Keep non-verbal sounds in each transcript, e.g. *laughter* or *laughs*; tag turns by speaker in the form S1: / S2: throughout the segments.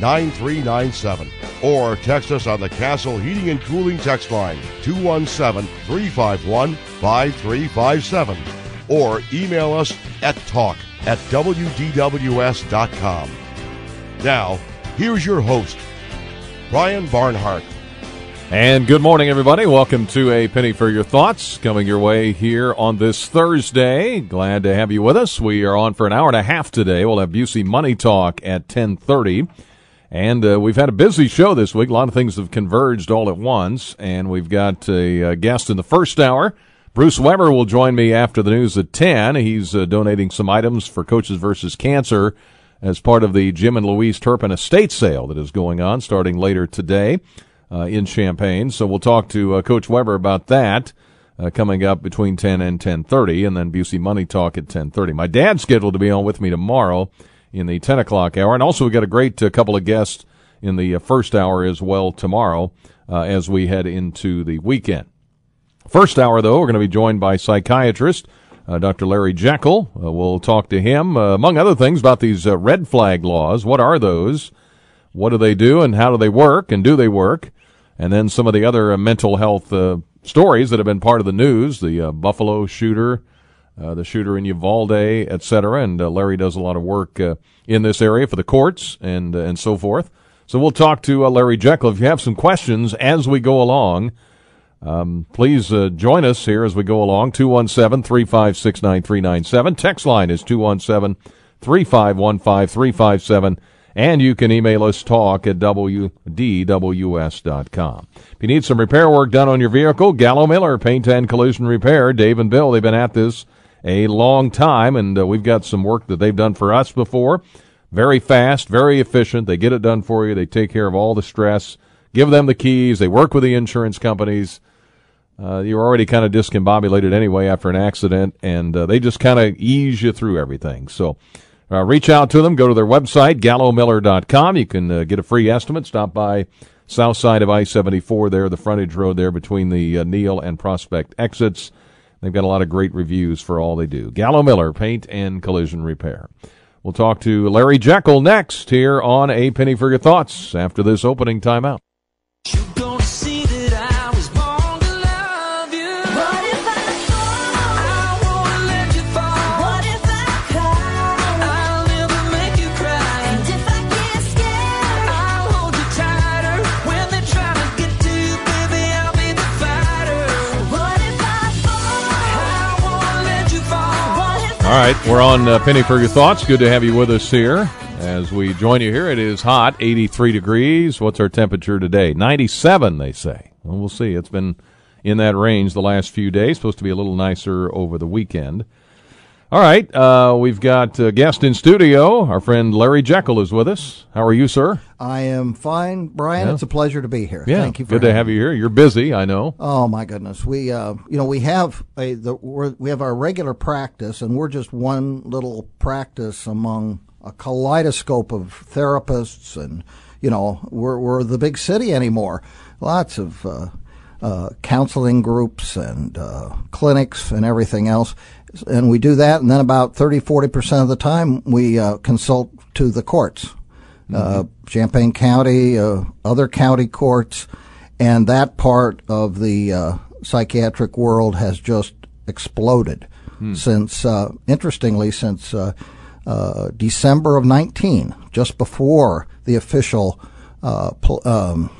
S1: 9397 or text us on the Castle Heating and Cooling text line 217 351 5357 or email us at talk at wdws.com. Now, here's your host, Brian Barnhart.
S2: And good morning, everybody. Welcome to A Penny for Your Thoughts, coming your way here on this Thursday. Glad to have you with us. We are on for an hour and a half today. We'll have Busey Money Talk at 1030. And uh, we've had a busy show this week. A lot of things have converged all at once. And we've got a, a guest in the first hour. Bruce Weber will join me after the news at 10. He's uh, donating some items for Coaches versus Cancer as part of the Jim and Louise Turpin estate sale that is going on starting later today uh, in Champaign. So we'll talk to uh, Coach Weber about that. Uh, coming up between 10 and 10.30 and then Busey Money Talk at 10.30. My dad's scheduled to be on with me tomorrow in the 10 o'clock hour. And also, we got a great uh, couple of guests in the uh, first hour as well tomorrow uh, as we head into the weekend. First hour, though, we're going to be joined by psychiatrist uh, Dr. Larry Jekyll. Uh, we'll talk to him, uh, among other things, about these red flag laws. What are those? What do they do, and how do they work, and do they work? And then some of the other mental health stories that have been part of the news. The Buffalo shooter uh, the shooter in Uvalde, et cetera. And uh, Larry does a lot of work uh, in this area for the courts and uh, and so forth. So we'll talk to uh, Larry Jekyll. If you have some questions as we go along, um, please uh, join us here as we go along. 217 356 9397. Text line is 217 351 5357. And you can email us talk at wdws.com. If you need some repair work done on your vehicle, Gallo Miller, Paint and Collision Repair, Dave and Bill, they've been at this a long time, and uh, we've got some work that they've done for us before. Very fast, very efficient. They get it done for you. They take care of all the stress. Give them the keys. They work with the insurance companies. Uh, you're already kind of discombobulated anyway after an accident, and uh, they just kind of ease you through everything. So uh, reach out to them. Go to their website, gallomiller.com. You can uh, get a free estimate. Stop by south side of I-74 there, the frontage road there between the uh, Neil and Prospect exits. They've got a lot of great reviews for all they do. Gallo Miller, paint and collision repair. We'll talk to Larry Jekyll next here on A Penny for Your Thoughts after this opening timeout. All right, we're on uh, Penny for your thoughts. Good to have you with us here as we join you here. It is hot, 83 degrees. What's our temperature today? 97, they say. Well, we'll see. It's been in that range the last few days. Supposed to be a little nicer over the weekend. All right, uh, we've got a guest in studio. Our friend Larry Jekyll is with us. How are you, sir?
S3: I am fine, Brian. Yeah. It's a pleasure to be here.
S2: Yeah,
S3: Thank you.
S2: good to have you here. You're busy, I know.
S3: Oh my goodness, we uh, you know we have a the we have our regular practice, and we're just one little practice among a kaleidoscope of therapists, and you know we're we're the big city anymore. Lots of uh, uh, counseling groups and uh, clinics and everything else and we do that, and then about 30, 40 percent of the time we uh, consult to the courts, uh, mm-hmm. uh, Champaign County, uh, other county courts, and that part of the uh, psychiatric world has just exploded hmm. since, uh, interestingly, since December of 19, just before the official pl- um,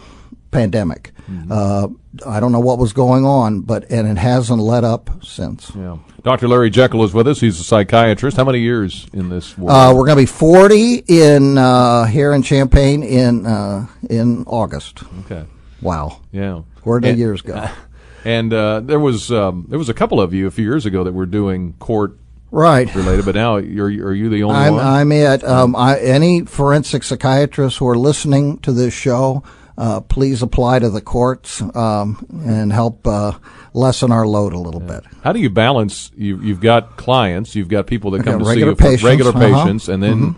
S3: pandemic. Uh, I don't know what was going on, but and it hasn't let up since.
S2: Yeah. Dr. Larry Jekyll is with us. He's a psychiatrist. How many years in this world?
S3: Uh, we're going to be 40 in uh, here in Champaign in uh, in August.
S2: okay.
S3: Wow,
S2: Yeah.
S3: where did the years go? *laughs*
S2: And uh, there was um, there was a couple of you a few years ago that were doing court
S3: Right.
S2: related, but now you're are you the only
S3: I'm,
S2: one?
S3: I'm it. Um, I, any forensic psychiatrists who are listening to this show, uh, please apply to the courts um, and help uh, lessen our load a little bit.
S2: How do you balance? You, you've got clients, you've got people that come to see you
S3: patients,
S2: regular
S3: uh-huh.
S2: patients, and then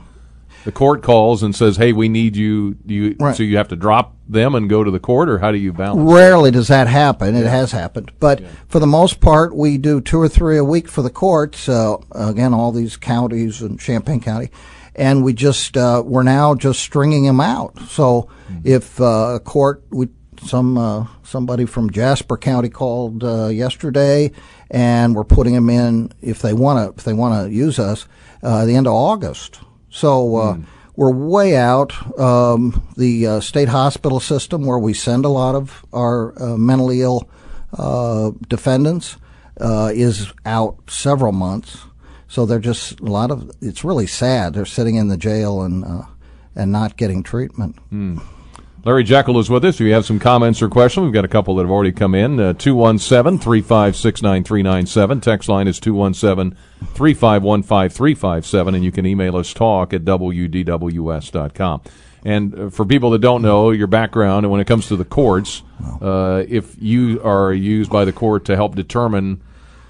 S2: the court calls and says, "Hey, we need you." Do you
S3: Right.
S2: so you have to drop them and go to the court, or how do you balance?
S3: Rarely does that happen. It has happened, but for the most part, we do two or three a week for the courts. Uh, again, all these counties and Champaign County, and we just uh, we're now just stringing them out. So if uh, a court we some uh, somebody from Jasper County called uh, yesterday, and we're putting them in if they want to if they want to use us uh, the end of August. So uh, we're way out. Um, the uh, state hospital system, where we send a lot of our uh, mentally ill uh, defendants, uh, is out several months. So they're just a lot of. It's really sad. They're sitting in the jail and uh, and not getting treatment.
S2: Larry Jekyll is with us. If you have some comments or questions, we've got a couple that have already come in. Uh, 217 356 9397. Text line is 217 351 5357. And you can email us talk at WDWS.com. And uh, for people that don't know your background, and when it comes to the courts, uh, if you are used by the court to help determine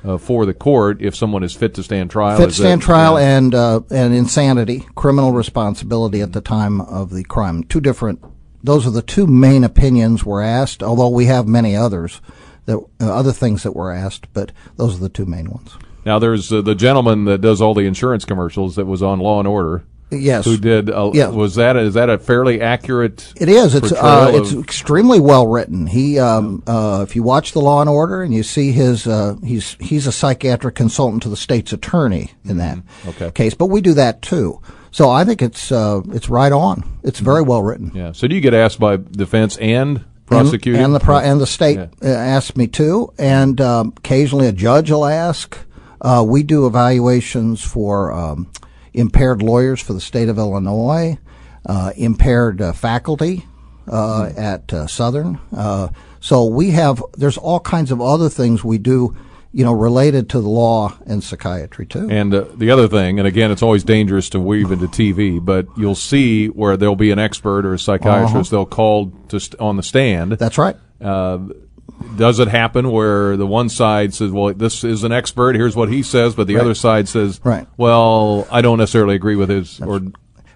S2: uh, for the court if someone is fit to stand trial,
S3: Fit
S2: is
S3: stand
S2: that-
S3: trial and uh, and insanity, criminal responsibility at the time of the crime. Two different. Those are the two main opinions we're asked. Although we have many others, that uh, other things that were asked, but those are the two main ones.
S2: Now, there's uh, the gentleman that does all the insurance commercials that was on Law and Order.
S3: Yes,
S2: Who did? Uh,
S3: Yeah.
S2: Was that is that a fairly accurate?
S3: It is. It's uh, it's extremely well written. He, um, uh, if you watch the Law and Order and you see his, uh, he's he's a psychiatric consultant to the state's attorney in that
S2: Mm-hmm. Okay.
S3: case. But we do that too. So I think it's uh, it's right on. It's very well written.
S2: Yeah. So do you get asked by defense and prosecution?
S3: And, and the pro- and the state
S2: Yeah.
S3: uh, asked me to, and um, occasionally a judge will ask. Uh, we do evaluations for um, impaired lawyers for the state of Illinois, uh, impaired uh, faculty uh, at uh, Southern. Uh, so we have there's all kinds of other things we do, you know, related to the law and psychiatry too.
S2: And uh, the other thing, and again, it's always dangerous to weave into TV, but you'll see where there'll be an expert or a psychiatrist they'll call to st- on the stand.
S3: That's right.
S2: Uh, does it happen where the one side says, "Well, this is an expert. Here's what he says," but the other side says,
S3: Right.
S2: "Well, I don't necessarily agree with his." or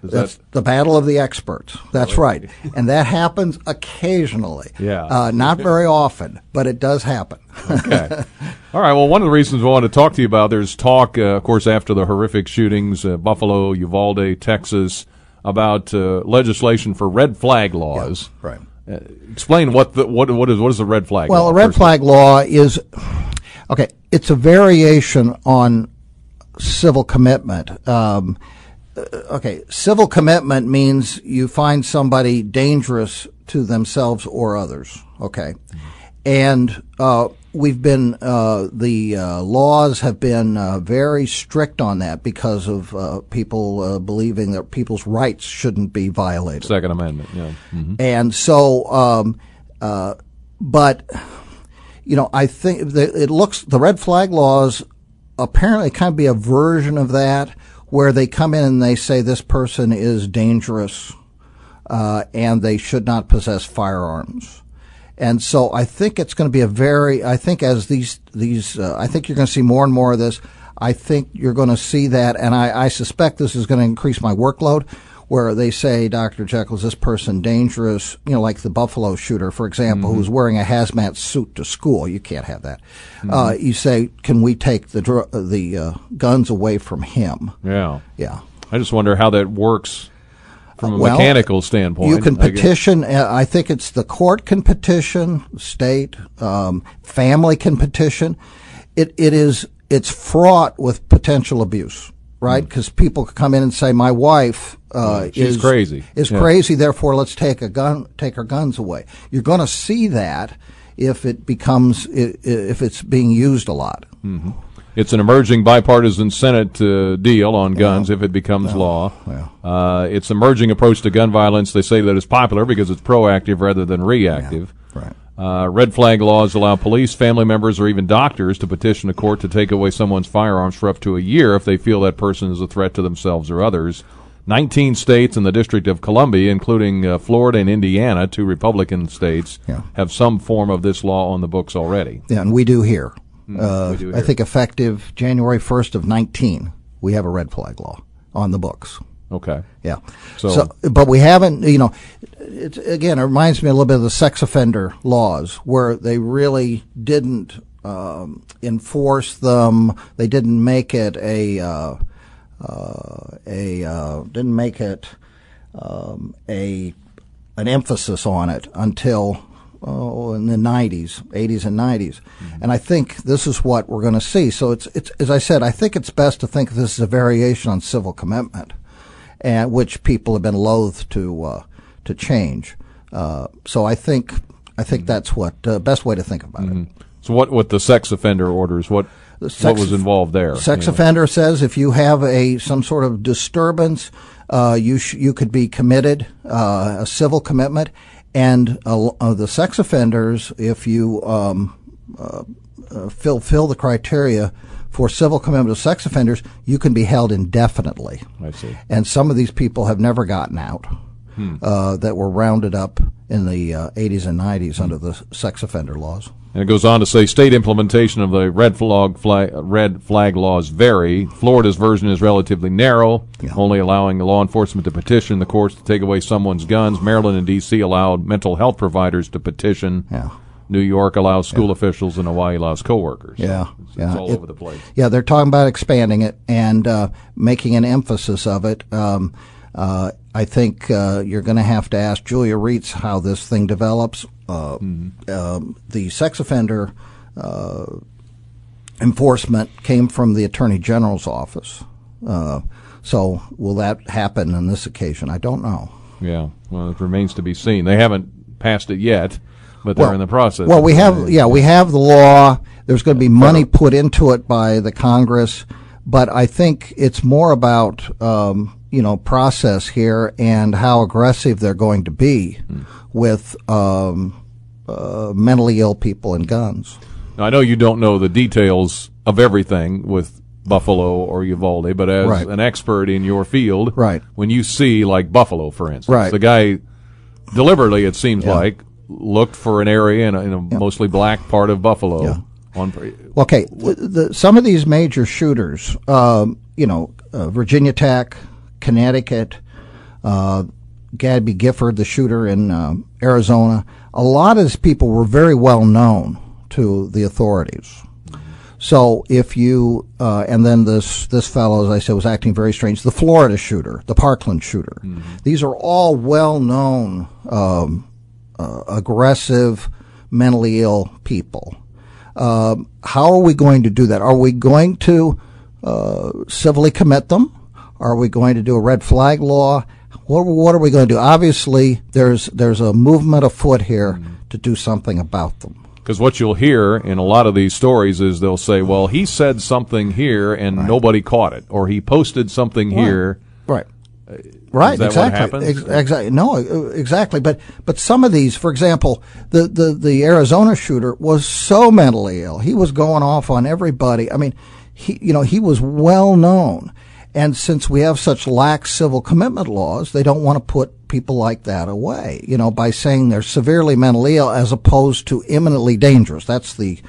S2: is
S3: That's
S2: that
S3: the battle of the experts. That's right. And that happens occasionally.
S2: Yeah.
S3: Uh, not very often, but it does happen.
S2: okay. *laughs* All right. Well, one of the reasons we want to talk to you about there's talk, uh, of course, after the horrific shootings, uh, Buffalo, Uvalde, Texas, about uh, legislation for red flag laws.
S3: right.
S2: Uh, explain what the what what is what is the red flag?
S3: Well,
S2: law,
S3: a red flag law is okay. It's a variation on civil commitment. Um, uh, okay, civil commitment means you find somebody dangerous to themselves or others. Okay, and uh, we've been uh, the uh, laws have been uh, very strict on that because of uh, people uh, believing that people's rights shouldn't be violated.
S2: Second Amendment. Yeah. Mhm.
S3: And so, um, uh, but you know, I think that it looks the red flag laws apparently kind of be a version of that, where they come in and they say this person is dangerous uh, and they should not possess firearms. And so I think it's going to be a very. I think as these these, uh, I think you're going to see more and more of this. I think you're going to see that, and I, I suspect this is going to increase my workload. Where they say, Dr. Jekyll, is this person dangerous? You know, like the Buffalo shooter, for example, who's wearing a hazmat suit to school. You can't have that. Uh, you say, can we take the dr- the uh, guns away from him?
S2: Yeah.
S3: Yeah.
S2: I just wonder how that works from a
S3: Well,
S2: mechanical standpoint.
S3: You can
S2: I
S3: petition. uh, I think it's the court can petition, state, um, family can petition. It it is it's fraught with potential abuse,
S2: Hmm.
S3: right? Because people could come in and say, "My wife uh, is
S2: crazy.
S3: Is
S2: Yeah.
S3: crazy. Therefore, let's take a gun, take our guns away. You're going to see that if it becomes if it's being used a lot.
S2: It's an emerging bipartisan Senate uh, deal on guns if it becomes law.
S3: well.
S2: Uh, its emerging approach to gun violence, they say that it's popular because it's proactive rather than reactive.
S3: Right.
S2: Uh, red flag laws allow police, family members, or even doctors to petition a court to take away someone's firearms for up to a year if they feel that person is a threat to themselves or others. 19 states and the District of Columbia, including uh, Florida and Indiana, two Republican states,
S3: Yeah.
S2: have some form of this law on the books already.
S3: Yeah, and we do here. Uh, I think effective January 1st of 19, we have a red flag law on the books.
S2: Okay.
S3: Yeah.
S2: So-
S3: but we haven't, you know, it, again, it reminds me a little bit of the sex offender laws where they really didn't um, enforce them. They didn't make it a, uh, uh, a, uh, didn't make it um, a, an emphasis on it until oh, in the 90s, 80s and 90s. And I think this is what we're going to see. So it's, it's, as I said, I think it's best to think of this as a variation on civil commitment, and which people have been loath to, uh, to change. Uh, so I think, I think that's what, uh, best way to think about it.
S2: So what what the sex offender orders? What what was involved there?
S3: Sex
S2: Yeah.
S3: offender says if you have a some sort of disturbance, uh, you sh- you could be committed uh, a civil commitment, and uh, uh, the sex offenders, if you um, uh, uh, fulfill the criteria for civil commitment of sex offenders, you can be held indefinitely.
S2: I see.
S3: And some of these people have never gotten out. Uh, that were rounded up in the uh, 80s and 90s under the sex offender laws.
S2: And it goes on to say state implementation of the red flag, flag red flag laws vary. Florida's version is relatively narrow,
S3: Yeah.
S2: only allowing law enforcement to petition the courts to take away someone's guns. Maryland and D.C. allowed mental health providers to petition.
S3: Yeah.
S2: New York allows school officials, and Hawaii allows coworkers.
S3: Yeah,
S2: it's,
S3: yeah.
S2: it's all
S3: It-
S2: over the place.
S3: Yeah, they're talking about expanding it and uh, making an emphasis of it. Um, uh, I think uh, you're going to have to ask Julia Rietz how this thing develops. Uh, um, the sex offender uh, enforcement came from the Attorney General's office. Uh, so will that happen on this occasion? I don't know.
S2: Yeah. Well, it remains to be seen. They haven't passed it yet, but they're in the process.
S3: Well, we have, yeah, we have the law. There's going to be money put into it by the Congress, but I think it's more about, um, you know, process here and how aggressive they're going to be with um, uh, mentally ill people and guns.
S2: Now, I know you don't know the details of everything with Buffalo or Uvalde, but as
S3: Right.
S2: an expert in your field,
S3: Right.
S2: when you see like Buffalo, for instance,
S3: Right.
S2: the guy deliberately, it seems like, looked for an area in a, in a mostly black part of Buffalo.
S3: Yeah. Okay, the, the, some of these major shooters, um, you know, uh, Virginia Tech, Connecticut, uh, Gabby Gifford, the shooter in um Arizona, a lot of these people were very well known to the authorities. So if you, uh, and then this this fellow, as I said, was acting very strange. The Florida shooter, the Parkland shooter, these are all well known, um, uh, aggressive, mentally ill people. Um, how are we going to do that? Are we going to uh, civilly commit them? Are we going to do a red flag law? What, what are we going to do? Obviously, there's there's a movement afoot here to do something about them.
S2: Because what you'll hear in a lot of these stories is they'll say, well, he said something here and nobody caught it, or he posted something here.
S3: Right. Right,
S2: that what
S3: exactly. Ex- exactly. No, uh, exactly. But but some of these, for example, the, the the Arizona shooter was so mentally ill. He was going off on everybody. I mean, he you know he was well known, and since we have such lax civil commitment laws, they don't want to put people like that away. You know, by saying they're severely mentally ill as opposed to imminently dangerous. That's the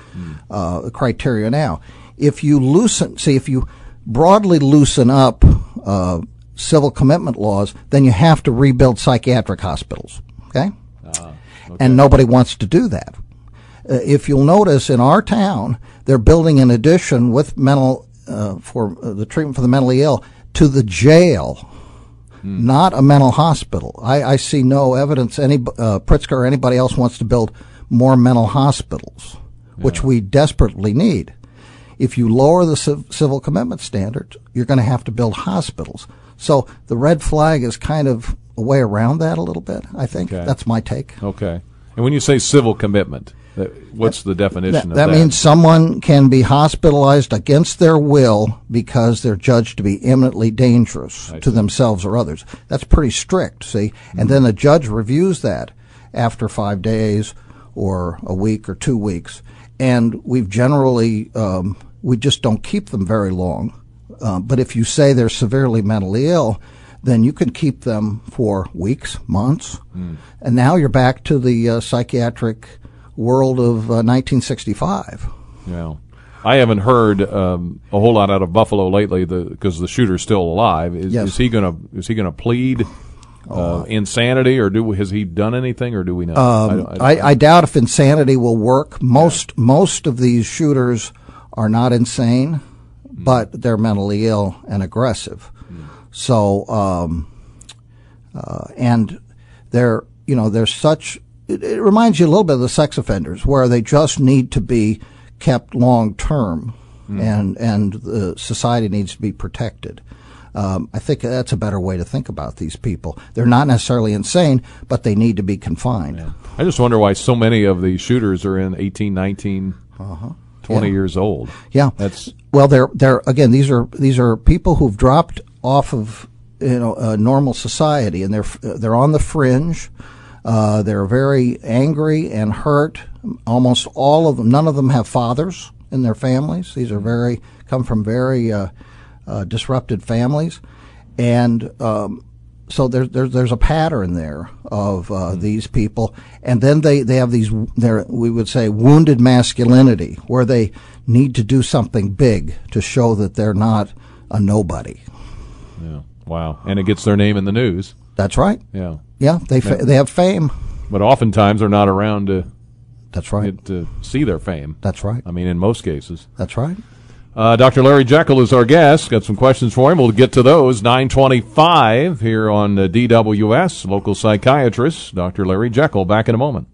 S3: uh, criteria now. If you loosen, see, if you broadly loosen up. Uh, civil commitment laws, then you have to rebuild psychiatric hospitals. Okay? And nobody wants to do that. Uh, if you'll notice in our town, they're building an addition with mental, uh, for uh, the treatment for the mentally ill to the jail, not a mental hospital. I, I see no evidence any, uh, Pritzker or anybody else wants to build more mental hospitals, which we desperately need. If you lower the civ- civil commitment standards, you're going to have to build hospitals. So the red flag is kind of a way around that a little bit. I think
S2: Okay.
S3: that's my take.
S2: Okay. And when you say civil commitment, what's the definition
S3: That,
S2: of
S3: that
S2: that?
S3: means someone can be hospitalized against their will because they're judged to be imminently dangerous
S2: I
S3: to
S2: see.
S3: themselves or others. That's pretty strict, see? And then the judge reviews that after five days or a week or two weeks. And we've generally, um, we just don't keep them very long. Uh, but if you say they're severely mentally ill, then you can keep them for weeks, months. And now you're back to the uh, psychiatric world of uh, 1965.
S2: Yeah. I haven't heard um, a whole lot out of Buffalo lately because the shooter's still alive. Is,
S3: Yes.
S2: is he going to is he going to plead uh, insanity or do has he done anything or do we know? I don't- I
S3: Um, I, I doubt if insanity will work. Most most of these shooters are not insane, but they're mentally ill and aggressive. So, um, uh, and they're you know they're such. It, it reminds you a little bit of the sex offenders, where they just need to be kept long term, and and the society needs to be protected. Um, I think that's a better way to think about these people. They're not necessarily insane, but they need to be confined.
S2: I just wonder why so many of these shooters are in 18, 19, 20 years old.
S3: Uh-huh. Yeah.
S2: That's
S3: Well, they're they're again these are these are people who've dropped off of you know uh, normal society and they're they're on the fringe. Uh, they're very angry and hurt. Almost all of them, none of them have fathers in their families. These are very come from very uh, uh, disrupted families, and um, so there's there's there's a pattern there of uh, these people, and then they they have these their we would say wounded masculinity where they need to do something big to show that they're not a nobody.
S2: yeah. Wow. And it gets their name in the news.
S3: That's right.
S2: Yeah.
S3: Yeah, they fa- they have fame.
S2: But oftentimes they're not around to
S3: That's right.
S2: to see their fame.
S3: That's right.
S2: I mean, in most cases.
S3: That's right.
S2: Uh, Dr. Larry Jekyll is our guest. Got some questions for him. We'll get to those. 925 here on uh, DWS, local psychiatrist, Dr. Larry Jekyll. Back in a moment.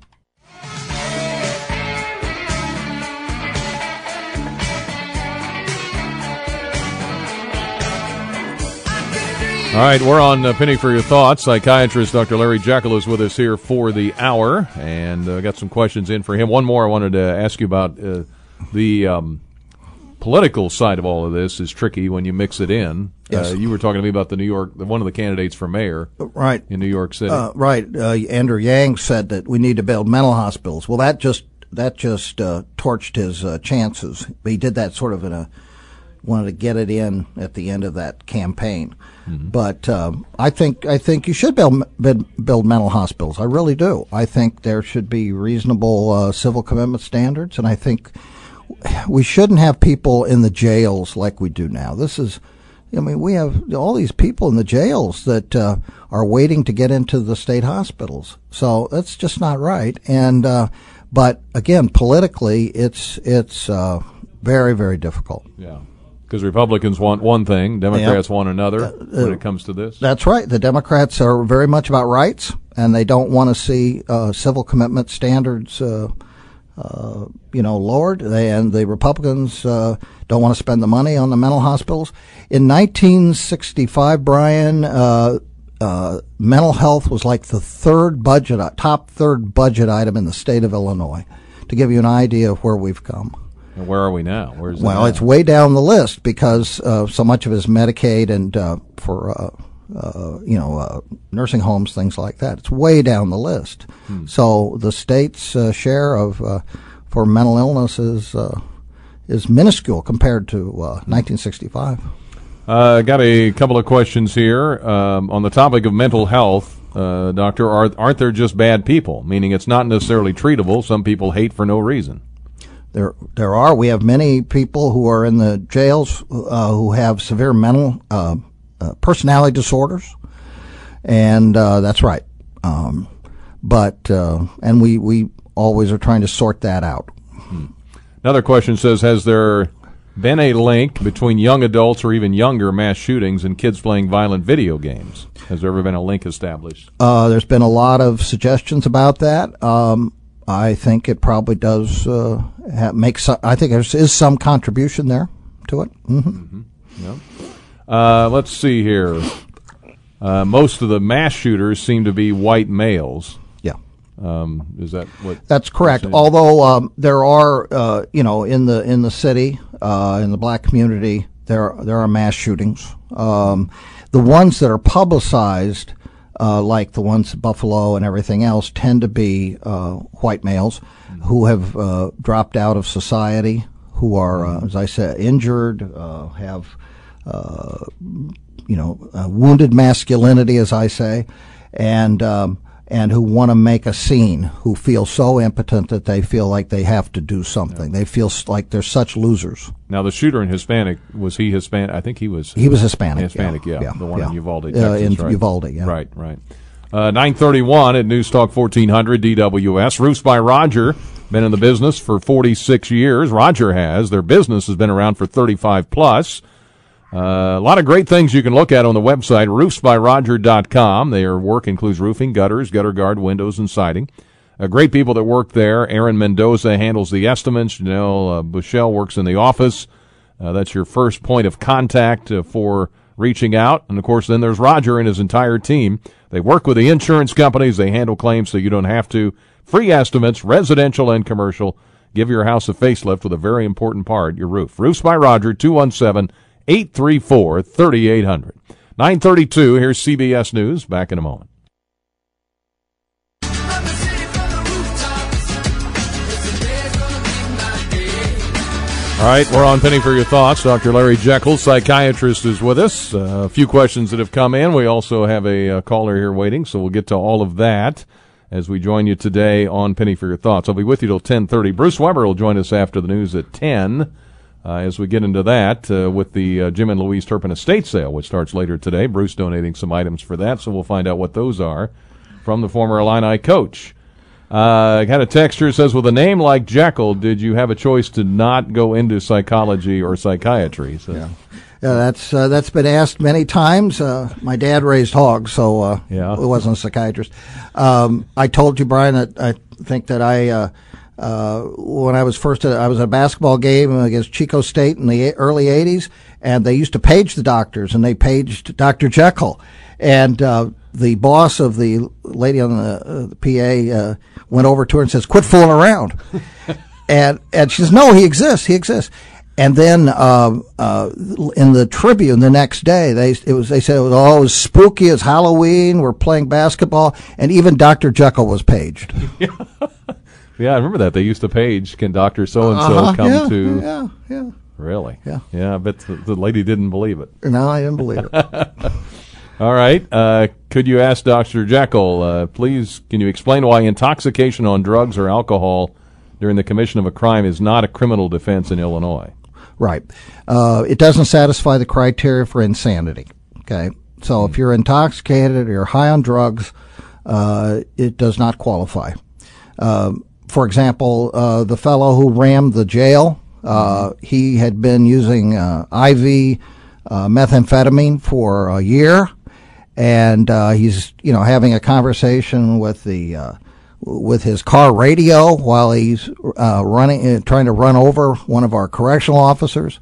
S2: All right, we're on uh, Penny for Your Thoughts. Psychiatrist Dr. Larry Jekyll is with us here for the hour, and uh, got some questions in for him. One more I wanted to ask you about uh, the um, political side of all of this is tricky when you mix it in.
S3: Yes.
S2: Uh, you were talking to me about the New York, one of the candidates for mayor
S3: Right.
S2: in New York City.
S3: Uh, right. Uh, Andrew Yang said that we need to build mental hospitals. Well, that just that just uh, torched his uh, chances. He did that sort of in a wanted to get it in at the end of that campaign. But um, I think I think you should build build build mental hospitals. I really do. I think there should be reasonable uh, civil commitment standards, and I think we shouldn't have people in the jails like we do now. This is, I mean, we have all these people in the jails that uh, are waiting to get into the state hospitals. So that's just not right. And uh, but again, politically, it's it's uh, very very difficult.
S2: yeah. Because Republicans want one thing, Democrats want another when it comes to this.
S3: That's right. The Democrats are very much about rights, and they don't want to see uh, civil commitment standards, uh, uh, you know, lowered. They, and the Republicans uh, don't want to spend the money on the mental hospitals. In 1965, Brian, uh, uh, mental health was like the third budget, top third budget item in the state of Illinois. To give you an idea of where we've come.
S2: And where are we now? Where's it
S3: Well,
S2: now?
S3: it's way down the list because uh, so much of it is Medicaid and uh, for uh, uh, you know uh, nursing homes, things like that. It's way down the list. So the state's uh, share of uh, for mental illness is uh, is minuscule compared to uh, 1965.
S2: Uh, got a couple of questions here um, on the topic of mental health. Uh, doctor, are, aren't there just bad people? Meaning it's not necessarily treatable. Some people hate for no reason.
S3: There, there are. We have many people who are in the jails uh, who have severe mental uh, uh, personality disorders, and uh, that's right. Um, but uh, and we we always are trying to sort that out.
S2: Another question says, has there been a link between young adults or even younger mass shootings and kids playing violent video games? Has there ever been a link established?
S3: Uh, there's been a lot of suggestions about that. Um, I think it probably does uh, make some. I think there is some contribution there to it. hmm
S2: Uh, let's see here. Uh, most of the mass shooters seem to be white males.
S3: Yeah.
S2: Um, is that what?
S3: That's correct. Although um, there are, uh, you know, in the in the city, uh, in the black community, there there are mass shootings. Um, the ones that are publicized, uh, like the ones at Buffalo and everything else, tend to be uh, white males who have uh, dropped out of society, who are, uh, as I said, injured, have you know, uh, wounded masculinity, as I say, and um, and who want to make a scene, who feel so impotent that they feel like they have to do something. Yeah. They feel like they're such losers.
S2: Now, the shooter in Hispanic was he Hispanic? I think he was.
S3: He was Hispanic.
S2: Hispanic, yeah, yeah. the one
S3: yeah.
S2: in Uvalde, Texas, uh,
S3: in
S2: right?
S3: Uvalde, yeah.
S2: Right, right. Uh, 931 at News Talk 1400 DWS. Roofs by Roger. Been in the business for 46 years. Roger has. Their business has been around for 35 plus. Uh, a lot of great things you can look at on the website, roofsbyroger.com. Their work includes roofing, gutters, gutter guard, windows, and siding. Uh, great people that work there. Aaron Mendoza handles the estimates. Janelle uh, Bushell works in the office. Uh, that's your first point of contact uh, for reaching out. And of course, then there's Roger and his entire team. They work with the insurance companies. They handle claims so you don't have to. Free estimates, residential and commercial. Give your house a facelift with a very important part, your roof. Roofs by Roger, 217- 834 3800. 932, here's CBS News. Back in a moment. All right, we're on Penny for your thoughts. Dr. Larry Jekyll, psychiatrist, is with us. Uh, a few questions that have come in. We also have a, a, caller here waiting, so we'll get to all of that as we join you today on Penny for your thoughts. I'll be with you till 10:30. Bruce Weber will join us after the news at 10 uh, as we get into that uh, with the uh, Jim and Louise Turpin estate sale, which starts later today. Bruce donating some items for that, so we'll find out what those are from the former Illini coach. Uh, got a text here says, with a name like Jekyll, did you have a choice to not go into psychology or psychiatry? So.
S3: Yeah. Yeah, that's uh, that's been asked many times. Uh, my dad raised hogs, so uh,
S2: yeah.
S3: it wasn't a psychiatrist. Um, I told you, Brian, that I think that I uh, uh, when I was first, at, I was at a basketball game against Chico State in the early '80s, and they used to page the doctors, and they paged Dr. Jekyll, and uh, the boss of the lady on the, uh, the PA uh, went over to her and says, "Quit fooling around," *laughs* and and she says, "No, he exists. He exists." And then uh, uh, in the Tribune the next day, they it was they said it was oh it spooky. as Halloween. We're playing basketball, and even Dr. Jekyll was paged. *laughs*
S2: Yeah, I remember that. They used to page, can Dr. So and so come
S3: yeah,
S2: to.
S3: Yeah, yeah.
S2: Really?
S3: Yeah.
S2: Yeah, I bet the, the lady didn't believe it.
S3: No, I didn't believe it. *laughs*
S2: All right. Uh, could you ask Dr. Jekyll, uh, please, can you explain why intoxication on drugs or alcohol during the commission of a crime is not a criminal defense in Illinois?
S3: Right. Uh, it doesn't satisfy the criteria for insanity. Okay. So if you're intoxicated or you're high on drugs, uh, it does not qualify. Um, for example, uh, the fellow who rammed the jail, uh, he had been using uh, IV uh, methamphetamine for a year, and uh, he's you know having a conversation with the uh, with his car radio while he's running, trying to run over one of our correctional officers.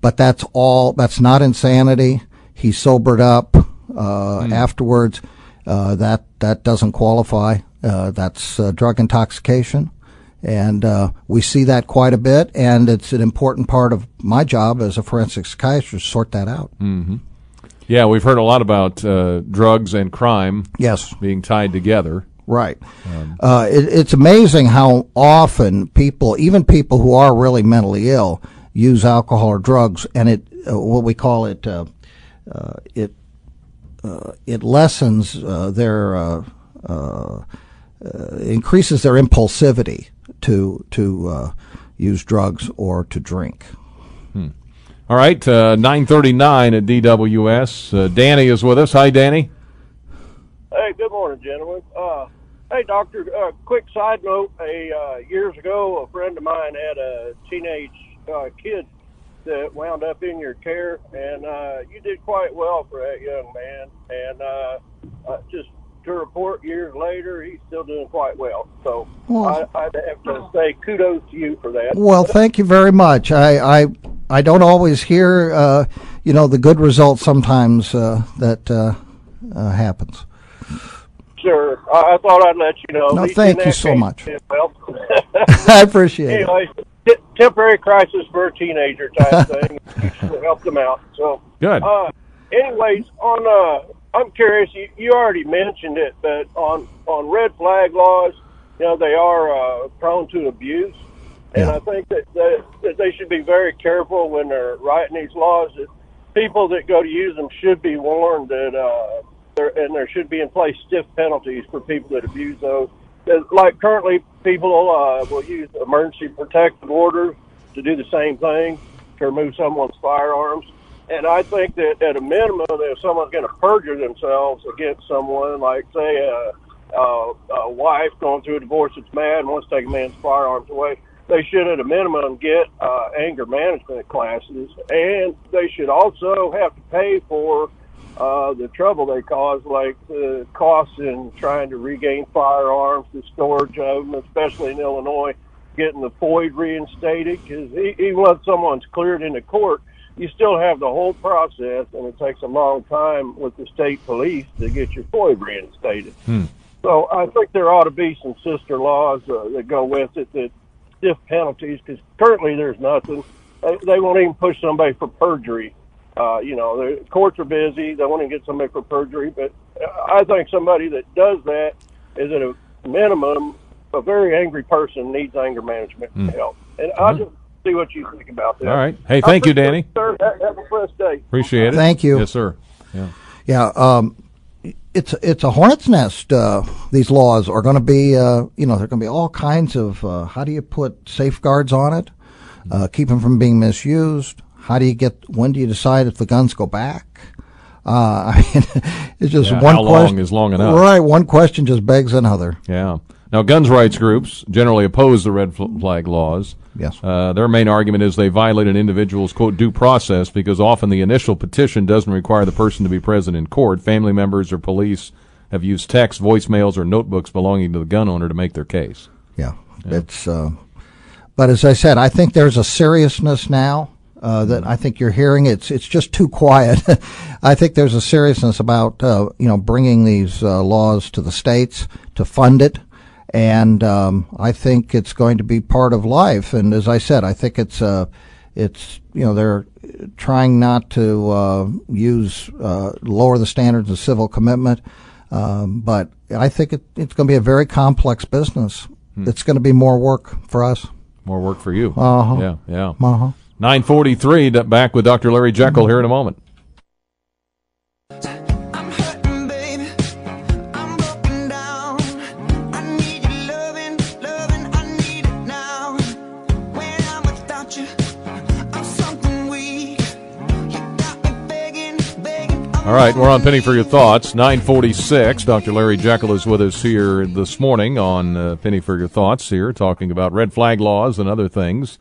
S3: But that's all. That's not insanity. He sobered up mm. afterwards. that that doesn't qualify. Uh, that's uh, drug intoxication. And uh, we see that quite a bit, and it's an important part of my job as a forensic psychiatrist to sort that out.
S2: Mm-hmm. Yeah, we've heard a lot about uh, drugs and crime
S3: yes.
S2: being tied together.
S3: Right. Um, uh, it, it's amazing how often people, even people who are really mentally ill, use alcohol or drugs, and it uh, what we call it it it lessens their uh, increases their impulsivity to to uh, use drugs or to drink.
S2: Hmm. All right, uh, nine thirty nine at DWS. Uh, Danny is with us. Hi, Danny.
S4: Hey, good morning, gentlemen. Uh, hey, doctor. Uh, quick side note: A years ago, a friend of mine had a teenage kid that wound up in your care, and you did quite well for that young man. And just to report years later, he's still doing quite well. So well, I, would have to say kudos to you for that.
S3: Well, thank you very much. I I, I don't always hear, uh, you know, the good results sometimes uh, that uh, uh, happens.
S4: Sure. I, I thought I'd let you know.
S3: No, thank you so
S4: case,
S3: much. *laughs*
S4: Well, *laughs*
S3: I appreciate it.
S4: t- temporary crisis for a teenager type *laughs* thing. help them out. So
S2: Good.
S4: Uh, anyways, on uh, I'm curious. You, you already mentioned it, but on on red flag laws, you know they are uh, prone to abuse, and
S3: Yeah.
S4: I think that, that that they should be very careful when they're writing these laws. That people that go to use them should be warned that uh, there and there should be in place stiff penalties for people that abuse those. Like currently, people uh, will use emergency protective orders to do the same thing to remove someone's firearms. And I think that at a minimum, if someone's going to perjure themselves against someone, like say a, a, a wife going through a divorce that's mad and wants to take a man's firearms away, they should at a minimum get uh, anger management classes, and they should also have to pay for uh, the trouble they cause, like the costs in trying to regain firearms, the storage of them, especially in Illinois, getting the FOID reinstated. Because even when someone's cleared into court, you still have the whole process, and it takes a long time with the state police to get your FOID reinstated. So I think there ought to be some sister laws uh, that go with it that stiff penalties because currently there's nothing. They, they won't even push somebody for perjury. Uh, you know, the courts are busy. They won't even get somebody for perjury. But uh, I think somebody that does that is at a minimum a very angry person needs anger management help. And I'll just see what you think about that.
S2: All right. Hey, thank you, Danny.
S4: Sir, have have a blessed day.
S2: Appreciate it.
S3: Thank you.
S2: Yes, sir. Yeah.
S3: Yeah, um, it's it's a hornet's nest. Uh, these laws are going to be, uh, you know, there are going to be all kinds of. Uh, how do you put safeguards on it? Uh, keep them from being misused. How do you get? When do you decide if the guns go back? Uh, *laughs* I mean, it's just
S2: Yeah,
S3: one
S2: how long
S3: question.
S2: is long enough?
S3: Right, one question just begs another.
S2: Yeah. Now, guns rights groups generally oppose the red flag laws.
S3: Yes.
S2: Uh, their main argument is they violate an individual's quote due process because often the initial petition doesn't require the person to be present in court. Family members or police have used text, voicemails, or notebooks belonging to the gun owner to make their case.
S3: Yeah, it's. Uh, but as I said, I think there's a seriousness now uh, that I think you're hearing. It's it's just too quiet. *laughs* I think there's a seriousness about uh, you know bringing these uh, laws to the states to fund it, and um, I think it's going to be part of life. And as I said, I think it's uh, it's you know they're trying not to uh, use uh, lower the standards of civil commitment. Um, but I think it, it's going to be a very complex business. It's going to be more work for us.
S2: More work for you.
S3: Uh-huh.
S2: Yeah, yeah.
S3: Uh-huh.
S2: 943, back with Dr. Larry Jekyll here in a moment. All right, we're on Penny for Your Thoughts. 946. Dr. Larry Jekyll is with us here this morning on uh, Penny for Your Thoughts here, talking about red flag laws and other things,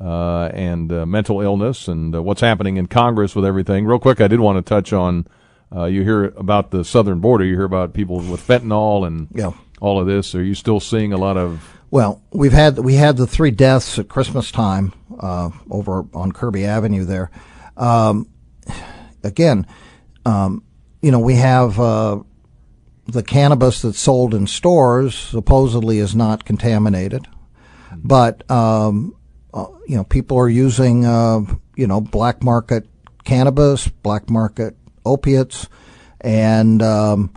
S2: uh, and uh, mental illness and uh, what's happening in Congress with everything. Real quick, I did want to touch on, uh, you hear about the southern border, you hear about people with fentanyl and
S3: Yeah.
S2: all of this. Are you still seeing a lot of,
S3: Well, we've had we had the three deaths at Christmas time uh, over on Kirby Avenue there. Um, again, um, you know, we have uh, the cannabis that's sold in stores supposedly is not contaminated, but um, uh, you know, people are using uh, you know black market cannabis, black market opiates, and um,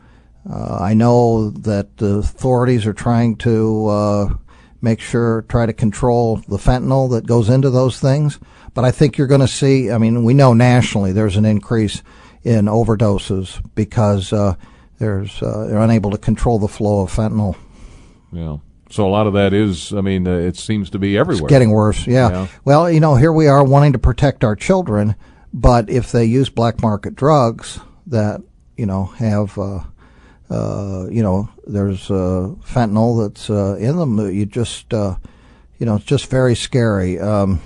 S3: uh, I know that the authorities are trying to uh, make sure, try to control the fentanyl that goes into those things. But I think you're going to see. I mean, we know nationally there's an increase in overdoses because uh, there's uh, they're unable to control the flow of fentanyl.
S2: know, so a lot of that is, I mean, uh, it seems to be everywhere.
S3: It's getting worse. Yeah.
S2: Yeah.
S3: Well, you know, here we are wanting to protect our children, but if they use black market drugs that you know have, uh, uh, you know, there's uh, fentanyl that's uh, in them. You just, uh, you know, it's just very scary. Um,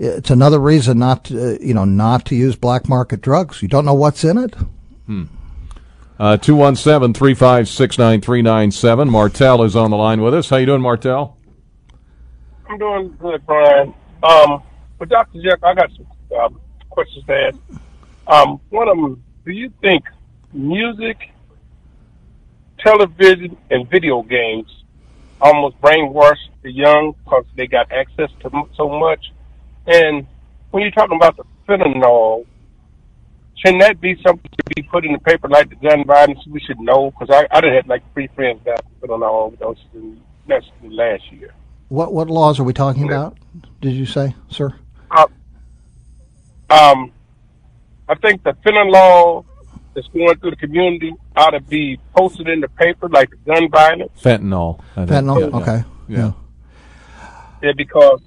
S3: it's another reason not to, uh, you know, not to use black market drugs. You don't know what's in it.
S2: Uh, 217 356 9397. Martel is on the line with us. How you doing, Martel?
S5: I'm doing good, Brian. Um, but Dr. Jeff, I got some uh, questions to ask. Um, one of them, do you think music, television, and video games almost brainwash the young because they got access to so much. And when you're talking about the fentanyl, can that be something to be put in the paper like the gun violence? We should know because I, I done had like three friends that fentanyl overdoses in that's in last year.
S3: What what laws are we talking about? Did you say, sir?
S5: Uh, um, I think the fentanyl law that's going through the community ought to be posted in the paper like the gun violence.
S2: Fentanyl. I think.
S3: Fentanyl.
S2: Yeah.
S3: Okay.
S2: Yeah.
S5: Yeah, because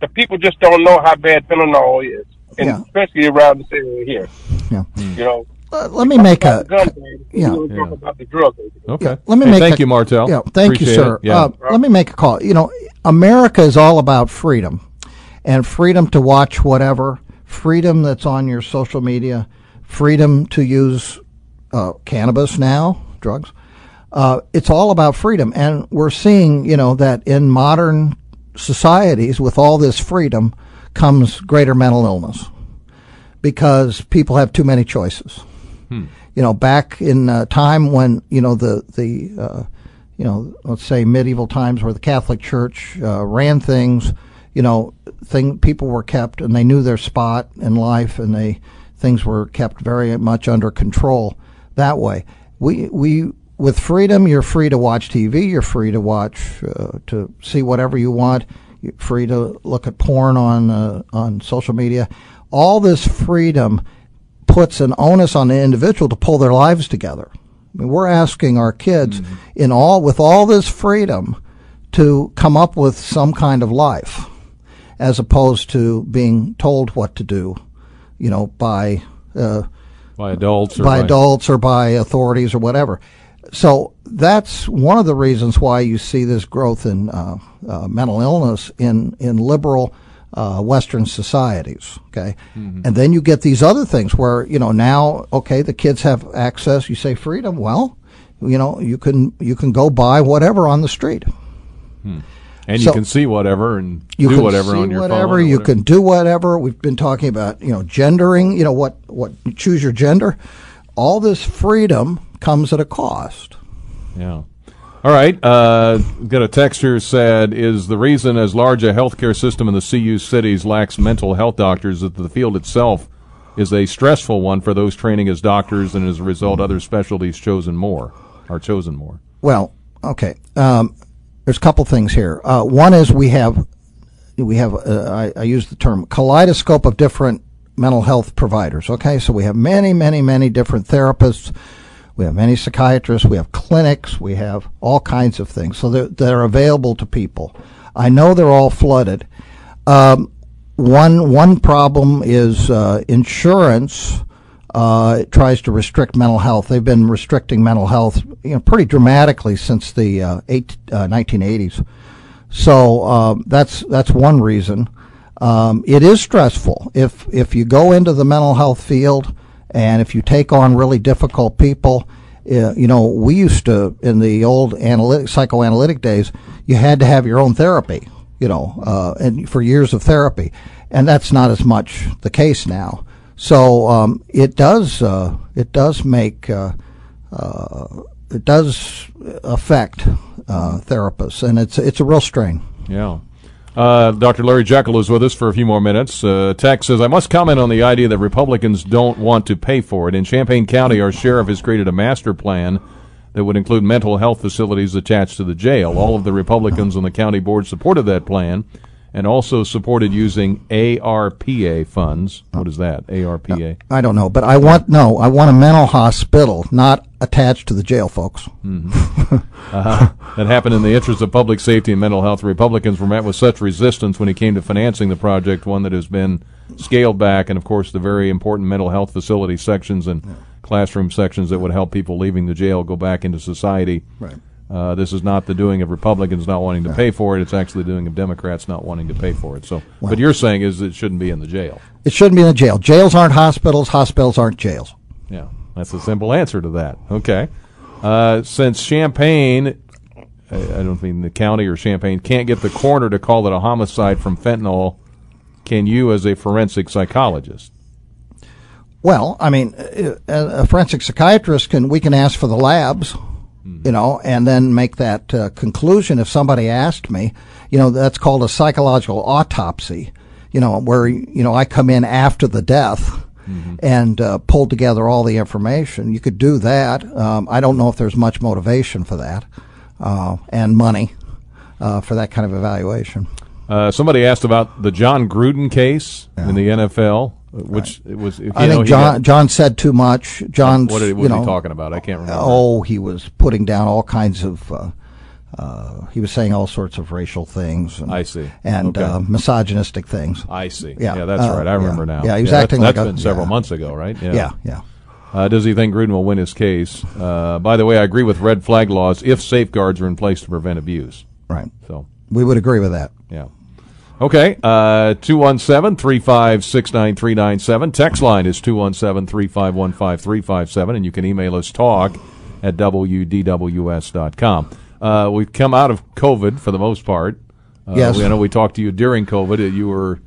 S5: the people just don't know how bad fentanyl is, and
S3: Yeah.
S5: especially around this area here.
S3: Yeah.
S5: You know,
S3: Uh, let me make a
S5: gun violence,
S3: yeah.
S5: we
S2: Yeah.
S5: about the drug. overdose.
S2: Okay.
S3: Let me
S2: Hey,
S3: make
S2: thank
S3: a-
S2: you, Martel.
S3: Yeah, thank
S2: Appreciate
S3: you, sir.
S2: it. Yeah.
S3: Uh, let me make a call. You know, America is all about freedom, and freedom to watch whatever, freedom that's on your social media, freedom to use uh, cannabis now, drugs. Uh, it's all about freedom, and we're seeing, you know, that in modern societies, with all this freedom, comes greater mental illness because people have too many choices you know, back in uh, time when you know the the uh, you know let's say medieval times where the Catholic Church uh, ran things, you know, thing people were kept and they knew their spot in life and they things were kept very much under control that way. We we with freedom, you're free to watch TV, you're free to watch uh, to see whatever you want, you're free to look at porn on uh, on social media. All this freedom puts an onus on the individual to pull their lives together. I mean, we're asking our kids in all with all this freedom to come up with some kind of life as opposed to being told what to do, you know, by uh,
S2: By adults or
S3: by adults or by authorities or whatever. So that's one of the reasons why you see this growth in uh, uh, mental illness in in liberal uh, Western societies. Okay, and then you get these other things where you know now okay the kids have access. You say freedom. Well, you know you can you can go buy whatever on the street.
S2: And you can see whatever and
S3: You
S2: do whatever on your
S3: whatever.
S2: phone.
S3: You
S2: whatever.
S3: can do whatever. We've been talking about you know gendering. You know what what choose your gender. All this freedom comes at a cost.
S2: Yeah. All right. Uh, got a text here said, is the reason as large a healthcare system in the CU cities lacks mental health doctors that the field itself is a stressful one for those training as doctors, and as a result, other specialties chosen more are chosen more.
S3: Well, okay. Um, there's a couple things here. Uh, one is we have we have uh, I, I use the term kaleidoscope of different mental health providers. Okay, so we have many, many, many different therapists. We have many psychiatrists. We have clinics. We have all kinds of things. So they're, they're available to people. I know they're all flooded. Um, one one problem is uh, insurance uh, tries to restrict mental health. They've been restricting mental health, you know, pretty dramatically since the uh, eight, uh, 1980s. So um, that's that's one reason. Um, it is stressful if if you go into the mental health field and if you take on really difficult people. Uh, you know, we used to in the old analytic psychoanalytic days, you had to have your own therapy. You know, uh, and for years of therapy, and that's not as much the case now. So um, it does uh, it does make uh, uh, it does affect uh, therapists, and it's it's a real strain.
S2: Yeah. Uh, Dr. Larry Jeckel is with us for a few more minutes. Uh, Tex says, I must comment on the idea that Republicans don't want to pay for it. In Champaign County, our sheriff has created a master plan that would include mental health facilities attached to the jail. All of the Republicans on the county board supported that plan and also supported using ARPA funds. What is that? ARPA?
S3: I don't know, but I want no. I want a mental hospital, not attached to the jail, folks. Mm-hmm. *laughs* Uh-huh.
S2: That happened in the interest of public safety and mental health. Republicans were met with such resistance when it came to financing the project, one that has been scaled back, and of course the very important mental health facility sections and classroom sections that would help people leaving the jail go back into society.
S3: Right.
S2: Uh, this is not the doing of Republicans not wanting to pay for it. It's actually the doing of Democrats not wanting to pay for it. So, but you're saying is it shouldn't be in the jail.
S3: It shouldn't be in the jail. Jails aren't hospitals. Hospitals aren't jails.
S2: Yeah, that's a simple answer to that. Okay. Uh, since Champaign, I I don't mean the county or Champaign can't get the coroner to call it a homicide from fentanyl, can you, as a forensic psychologist?
S3: Well, I mean, uh, a forensic psychiatrist can we can ask for the labs, you know, and then make that uh, conclusion. If somebody asked me, you know, that's called a psychological autopsy. You know, where you know I come in after the death. And uh, pull together all the information. You could do that. Um, I don't know if there's much motivation for that, uh, and money uh, for that kind of evaluation.
S2: Uh, somebody asked about the Jon Gruden case in the NFL, which it was. If, you
S3: I
S2: know,
S3: think Jon
S2: got-
S3: Jon said too much. Jon,
S2: what, what
S3: you
S2: was
S3: know,
S2: he talking about? I can't remember.
S3: Oh, he was putting down all kinds of. Uh, uh, he was saying all sorts of racial things. And,
S2: I see.
S3: And
S2: Okay.
S3: uh, misogynistic things.
S2: I see.
S3: Yeah,
S2: that's
S3: uh,
S2: right. I remember
S3: yeah.
S2: now.
S3: Yeah, he was
S2: that-
S3: acting
S2: that's
S3: like a-
S2: been several
S3: yeah.
S2: months ago, right?
S3: Yeah, yeah.
S2: Uh, does he think Gruden will win his case? Uh, by the way, I agree with red flag laws if safeguards are in place to prevent abuse.
S3: Right.
S2: So,
S3: We would agree with that.
S2: yeah. Okay, uh, 217 356 9397. Text line is 217 351 5357, and you can email us talk at WDWS.com. Uh, we've come out of COVID for the most part. Uh,
S3: Yes.
S2: we- I know we talked to you during COVID. You were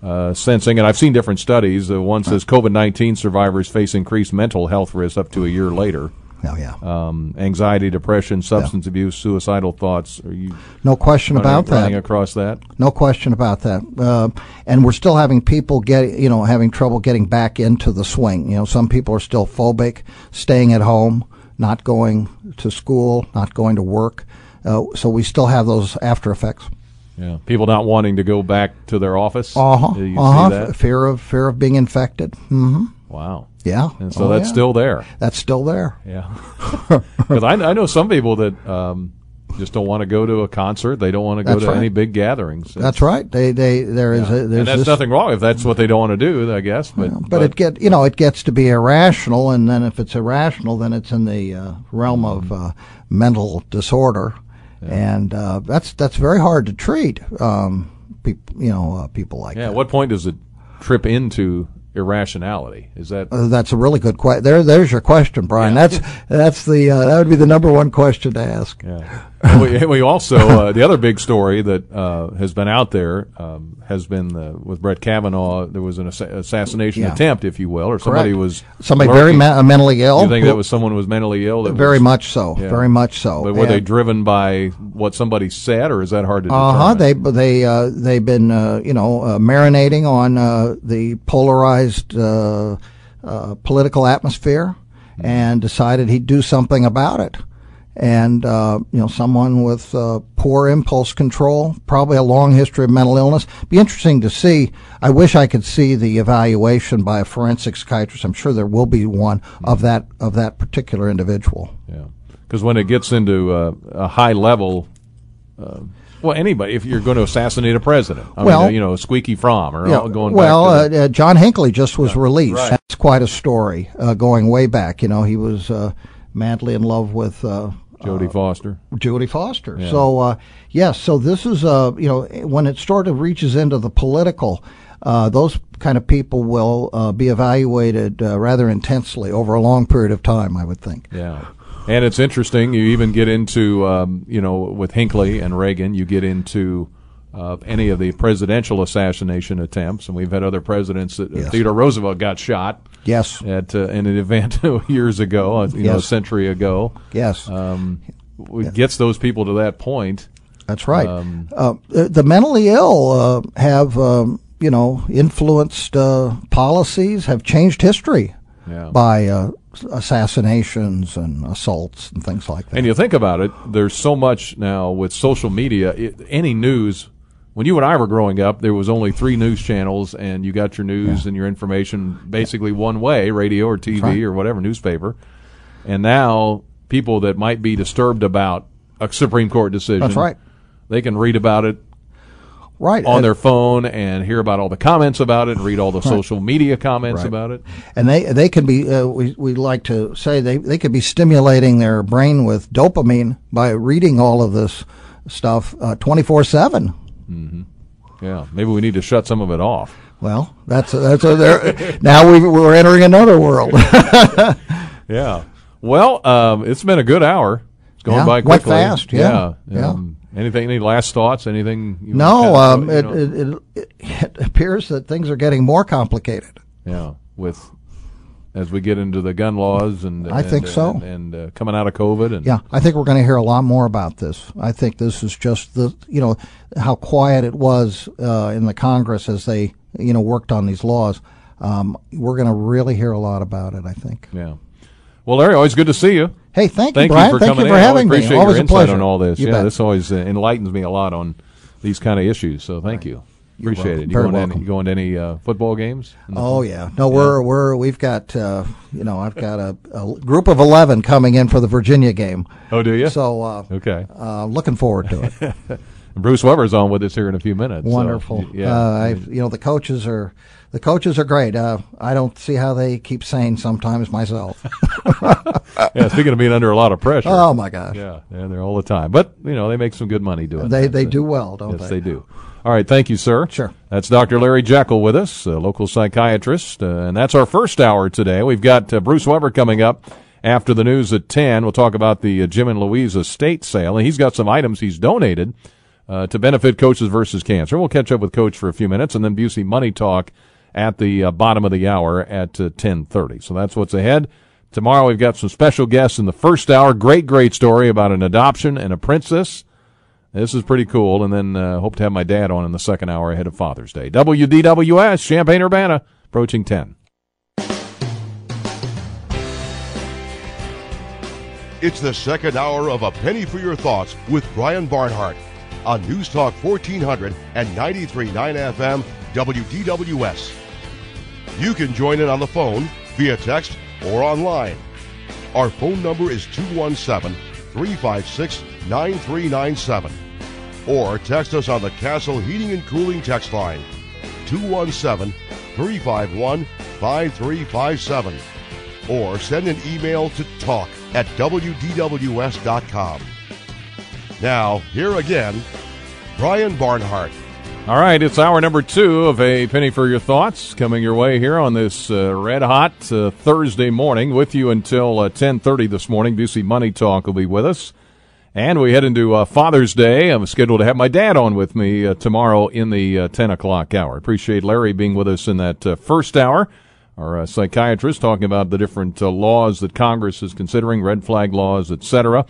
S2: uh, sensing, and I've seen different studies. Uh, one says COVID 19 survivors face increased mental health risks up to a year later.
S3: Oh, yeah.
S2: Um, anxiety, depression, substance abuse, suicidal thoughts. Are you
S3: no question
S2: running,
S3: about that.
S2: running across that?
S3: No question about that. Uh, and we're still having people get, you know, having trouble getting back into the swing. You know, some people are still phobic, staying at home, not going to school, not going to work. Uh, so we still have those after effects.
S2: Yeah. People not wanting to go back to their office.
S3: Uh huh. Uh huh. Fear of fear of being infected. hmm
S2: Wow.
S3: Yeah.
S2: And so
S3: Oh,
S2: that's
S3: yeah.
S2: still there.
S3: that's still there.
S2: Yeah. *laughs* *laughs* Because I, I know some people that um, just don't want to go to a concert. They don't want to go
S3: That's
S2: to
S3: right.
S2: any big gatherings.
S3: That's right. They they there is a, there's
S2: and that's
S3: this,
S2: nothing wrong if that's what they don't want to do. I guess, but
S3: But, it get you know it gets to be irrational, and then if it's irrational, then it's in the uh, realm of uh, mental disorder, and uh, that's that's very hard to treat. Um, peop, you know, uh, people like
S2: yeah.
S3: that.
S2: At what point does it trip into irrationality? Is that
S3: Uh, that's a really good question. There, there's your question, Brian. That's that's the uh, that would be the number one question to ask.
S2: Yeah. We, we also uh, the other big story that uh, has been out there um, has been uh, with Brett Kavanaugh. There was an assa- assassination
S3: Yeah.
S2: attempt, if you will, or somebody
S3: Correct.
S2: was
S3: Somebody very
S2: lurking.
S3: me- mentally ill.
S2: You think that was someone who was mentally ill?
S3: Very
S2: was,
S3: much so.
S2: Yeah.
S3: Very much so.
S2: But were they driven by what somebody said, or is that hard to
S3: Uh huh. They they uh, they've been uh, you know uh, marinating on uh, the polarized uh, uh, political atmosphere, and decided he'd do something about it. And uh, you know, someone with uh, poor impulse control, probably a long history of mental illness. Be interesting to see. I wish I could see the evaluation by a forensic psychiatrist. I'm sure there will be one of that of that particular individual.
S2: Yeah, because when it gets into uh, a high level, uh, well, anybody, if you're going to assassinate a president, I
S3: Well-
S2: mean, you know, Squeaky Fromme, or
S3: Yeah,
S2: all going
S3: well,
S2: back to the,
S3: uh, uh, John Hinckley just was released.
S2: right.
S3: That's quite a story, uh, going way back. You know, he was uh, madly in love with uh,
S2: Jodie Foster.
S3: Jodie Foster. So, uh, yes, so this is, uh, you know, when it sort of reaches into the political, uh, those kind of people will uh, be evaluated uh, rather intensely over a long period of time, I would think.
S2: Yeah. And it's interesting. You even get into, um, you know, with Hinckley and Reagan, you get into uh, any of the presidential assassination attempts, and we've had other presidents. That, uh,
S3: Yes.
S2: Theodore Roosevelt got shot
S3: Yes,
S2: at uh, in an event *laughs* years ago, uh, you know, a century ago.
S3: yes.
S2: Um, it gets those people to that point.
S3: That's right.
S2: Um,
S3: uh, the the mentally ill uh, have, um, you know, influenced uh, policies, have changed history
S2: Yeah.
S3: by uh, assassinations and assaults and things like that.
S2: And you think about it, there's so much now with social media. It, any news, when you and I were growing up, there was only three news channels, and you got your news and your information basically one way: radio or TV
S3: right.
S2: or whatever newspaper. And now, people that might be disturbed about a Supreme Court decision,
S3: That's right.
S2: They can read about it
S3: right.
S2: on
S3: and,
S2: their phone and hear about all the comments about it, and read all the social media comments
S3: Right.
S2: about it.
S3: and they they can be uh, we we like to say they they could be stimulating their brain with dopamine by reading all of this stuff twenty four seven.
S2: Yeah, maybe we need to shut some of it off.
S3: Well, that's that's a, there. now we we're entering another world. *laughs*
S2: Yeah. Well, um, it's been a good hour. It's going
S3: Yeah,
S2: by quickly.
S3: fast, yeah, yeah.
S2: Um, anything? Any last thoughts? Anything? You
S3: no, um, it, it, it it appears that things are getting more complicated.
S2: yeah. With as we get into the gun laws and
S3: I think so.
S2: and, and uh, coming out of COVID and
S3: Yeah, I think we're going to hear a lot more about this. I think this is just the you know how quiet it was uh, in the Congress as they you know worked on these laws. Um, we're going to really hear a lot about it. I think.
S2: yeah. Well, Larry, always good to see you.
S3: Hey, thank,
S2: Thank
S3: you, Brian.
S2: for
S3: thank you for
S2: in. I
S3: having
S2: appreciate
S3: me. Always
S2: your
S3: a
S2: insight
S3: pleasure.
S2: on all this.
S3: You
S2: yeah,
S3: bet.
S2: this always uh, enlightens me a lot on these kind of issues. So thank you.
S3: You're
S2: Appreciate
S3: welcome.
S2: it. You
S3: Very
S2: going, to any, you going to any uh, football games?
S3: Oh yeah, no, we're we're we've got uh, you know I've got a, a group of eleven coming in for the Virginia game.
S2: Oh, do you?
S3: So uh,
S2: okay.
S3: uh, looking forward to it. *laughs*
S2: Bruce Weber's on with us here in a few minutes.
S3: Wonderful.
S2: y- yeah.
S3: Uh, I, you know the coaches are the coaches are great. Uh, I don't see how they keep sane sometimes myself. *laughs*
S2: yeah. Speaking of being under a lot of pressure.
S3: oh my gosh,
S2: Yeah, yeah, they're all the time. But you know, they make some good money doing it.
S3: they
S2: that.
S3: they
S2: so-
S3: do well, don't
S2: Yes,
S3: they?
S2: Yes, they do. All right, thank you, sir.
S3: Sure.
S2: That's Dr. Larry Jeckel with us, a local psychiatrist, uh, and that's our first hour today. We've got uh, Bruce Weber coming up after the news at ten. We'll talk about the uh, Jim and Louise estate sale, and he's got some items he's donated uh, to benefit Coaches versus Cancer. We'll catch up with Coach for a few minutes, and then Busey Money Talk at the uh, bottom of the hour at uh, ten thirty. So that's what's ahead. Tomorrow we've got some special guests in the first hour. Great, great story about an adoption and a princess. This is pretty cool. And then uh, hope to have my dad on in the second hour ahead of Father's Day. WDWS, Champaign Urbana, approaching 10.
S1: It's the second hour of A Penny for Your Thoughts with Brian Barnhart on News Talk 1400 and 93.9 FM WDWS. You can join in on the phone, via text, or online. Our phone number is 217 356 9397. Or text us on the Castle Heating and Cooling text line 217 351 5357 or send an email to talk at WDWS.com. Now, here again, Brian Barnhart.
S2: All right, it's hour number two of A Penny for Your Thoughts coming your way here on this uh, red hot uh, Thursday morning with you until uh, 1030 this morning. Busey Money Talk will be with us. And we head into uh, Father's Day. I'm scheduled to have my dad on with me uh, tomorrow in the uh, 10 o'clock hour. Appreciate Larry being with us in that first hour. Our psychiatrist talking about the different laws that Congress is considering, red flag laws, etc.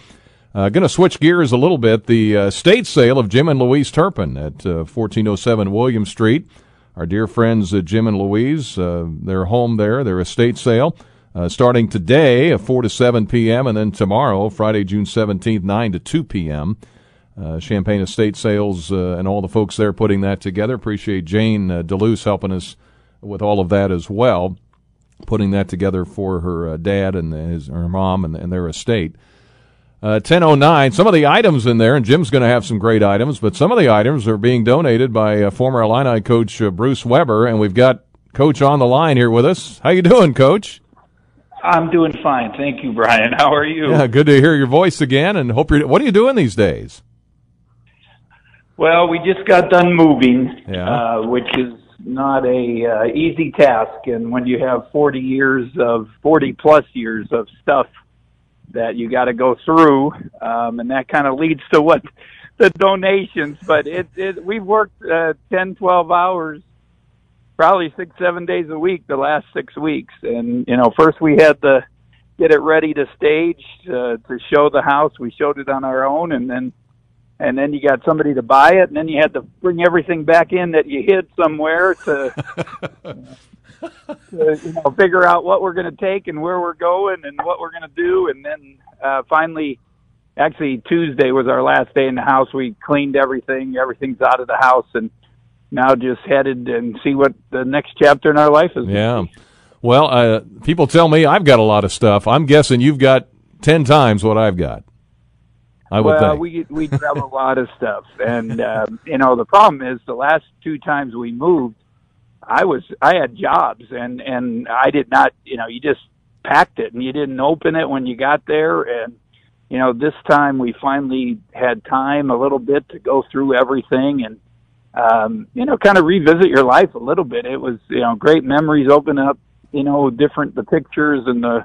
S2: Uh, going to switch gears a little bit. The uh, state sale of Jim and Louise Turpin at uh, 1407 William Street. Our dear friends uh, Jim and Louise, uh, their home there, their estate sale, uh, starting today at 4 to 7 p.m. and then tomorrow, Friday, June 17th, 9 to 2 p.m. Champagne Estate Sales and all the folks there putting that together. Appreciate Jane uh, DeLuce helping us with all of that as well, putting that together for her dad and his her mom and, and their estate. Uh, 1009, some of the items in there, and Jim's going to have some great items, but some of the items are being donated by uh, former Illini coach uh, Bruce Weber, and we've got Coach on the line here with us. How you doing, Coach?
S6: I'm doing fine. Thank you, Brian. How are you?
S2: Yeah, good to hear your voice again, and hope you're. What are you doing these days?
S6: Well, we just got done moving,
S2: Yeah.
S6: uh, which is not a uh, easy task. And when you have 40 years of 40 plus years of stuff that you got to go through, um, and that kind of leads to what the donations. But it, it we've worked uh, 10, 12 hours, probably six, seven days a week the last six weeks. And you know, first we had to get it ready to stage uh, to show the house. We showed it on our own, and then and then you got somebody to buy it, and then you had to bring everything back in that you hid somewhere to, *laughs* to you know figure out what we're going to take and where we're going and what we're going to do, and then uh, finally, actually Tuesday was our last day in the house. We cleaned everything, everything's out of the house, and now just headed and see what the next chapter in our life is.
S2: Yeah. Well, uh, people tell me I've got a lot of stuff. I'm guessing you've got ten times what I've got. I would
S6: well,
S2: think.
S6: we we have a lot of stuff, and um, you know the problem is the last two times we moved, I was I had jobs, and and I did not, you know, you just packed it and you didn't open it when you got there, and you know this time we finally had time a little bit to go through everything and um, you know kind of revisit your life a little bit. It was you know great memories open up, you know, different the pictures and the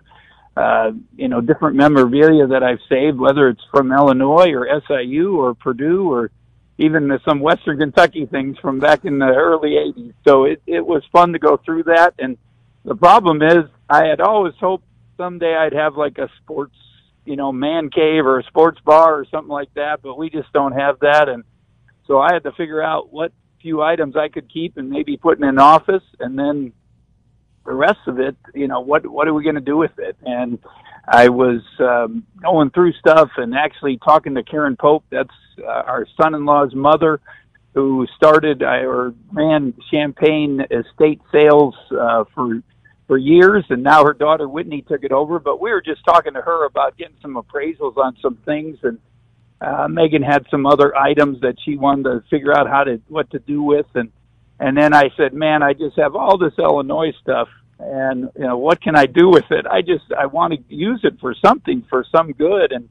S6: uh, you know, different memorabilia that I've saved, whether it's from Illinois or SIU or Purdue or even some Western Kentucky things from back in the early 80s. So it, it was fun to go through that. And, the problem is I had always hoped someday I'd have like a sports, you know, man cave or a sports bar or something like that, but we just don't have that. And so I had to figure out what few items I could keep and maybe put in an office and then the rest of it, you know, what, what are we going to do with it? And I was, um, going through stuff and actually talking to Karen Pope. That's uh, our son-in-law's mother who started uh, or ran Champagne estate sales, uh, for, for years, and now her daughter Whitney took it over. But we were just talking to her about getting some appraisals on some things, and uh, Megan had some other items that she wanted to figure out how to what to do with, and and then I said, "Man, I just have all this Illinois stuff, and you know what can I do with it? I just I want to use it for something, for some good." And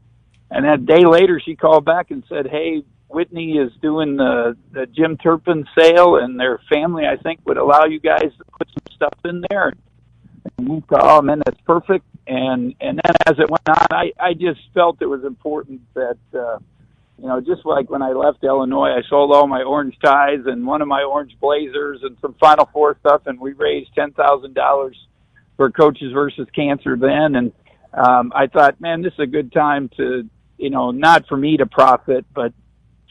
S6: and a day later, she called back and said, "Hey." Whitney is doing the, the Jim Turpin sale, and their family, I think, would allow you guys to put some stuff in there. And we thought, oh man, that's perfect. And and then as it went on, I I just felt it was important that uh, you know, just like when I left Illinois, I sold all my orange ties and one of my orange blazers and some Final Four stuff, and we raised ten thousand dollars for Coaches versus Cancer then. And um, I thought, man, this is a good time to, you know, not for me to profit, but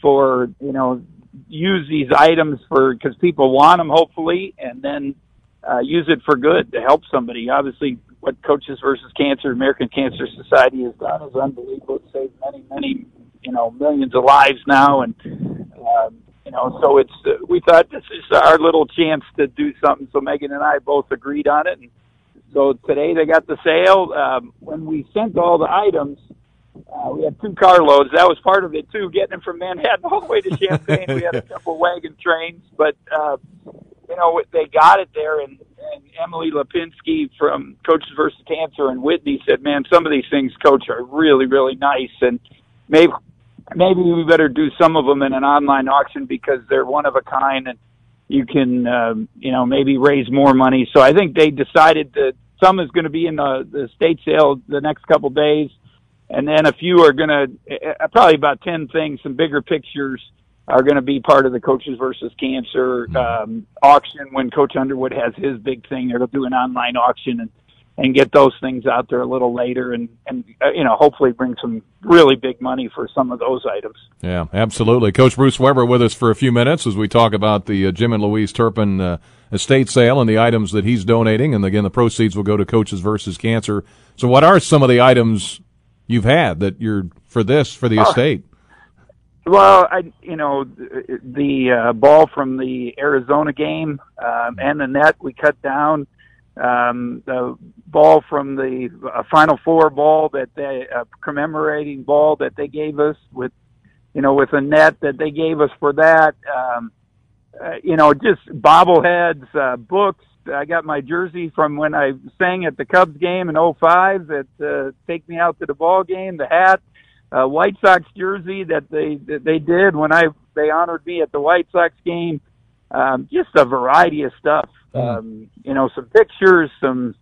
S6: for you know, use these items for because people want them, hopefully, and then uh, use it for good to help somebody. Obviously, what Coaches versus Cancer, American Cancer Society has done is unbelievable. It's saved many, many, you know, millions of lives now, and um, you know, so it's uh, we thought this is our little chance to do something. So Megan and I both agreed on it, and so today they got the sale. Um, when we sent all the items, uh, we had two carloads. That was part of it too, getting them from Manhattan all the way to Champaign. we had a couple *laughs* wagon trains, but uh, you know they got it there. And, and Emily Lipinski from Coaches versus Cancer and Whitney said, "Man, some of these things, Coach, are really really nice, and maybe maybe we better do some of them in an online auction because they're one of a kind and." You can, um, you know, maybe raise more money. So I think they decided that some is going to be in the, the state sale the next couple days and then a few are going to uh, probably about 10 things some bigger pictures are going to be part of the coaches versus cancer um, auction when coach underwood has his big thing They're going to do an online auction and and get those things out there a little later and and uh, you know hopefully bring some really big money for some of those items
S2: Yeah, absolutely. Coach Bruce Weber with us for a few minutes as we talk about the uh, Jim and Louise Turpin uh, estate sale and the items that he's donating. And again, the proceeds will go to Coaches versus Cancer. So, what are some of the items you've had that you're for this for the estate?
S6: Well, I you know the, the uh, ball from the Arizona game um, and the net we cut down. Um, the ball from the uh, Final Four ball that they uh, commemorating ball that they gave us with you know with a net that they gave us for that. Um, uh, you know, just bobbleheads, uh, books. I got my jersey from when I sang at the Cubs game in '05 that uh, take me out to the ball game. The hat, uh, White Sox jersey that they that they did when I they honored me at the White Sox game. Um, just a variety of stuff. Um, you know, some pictures, some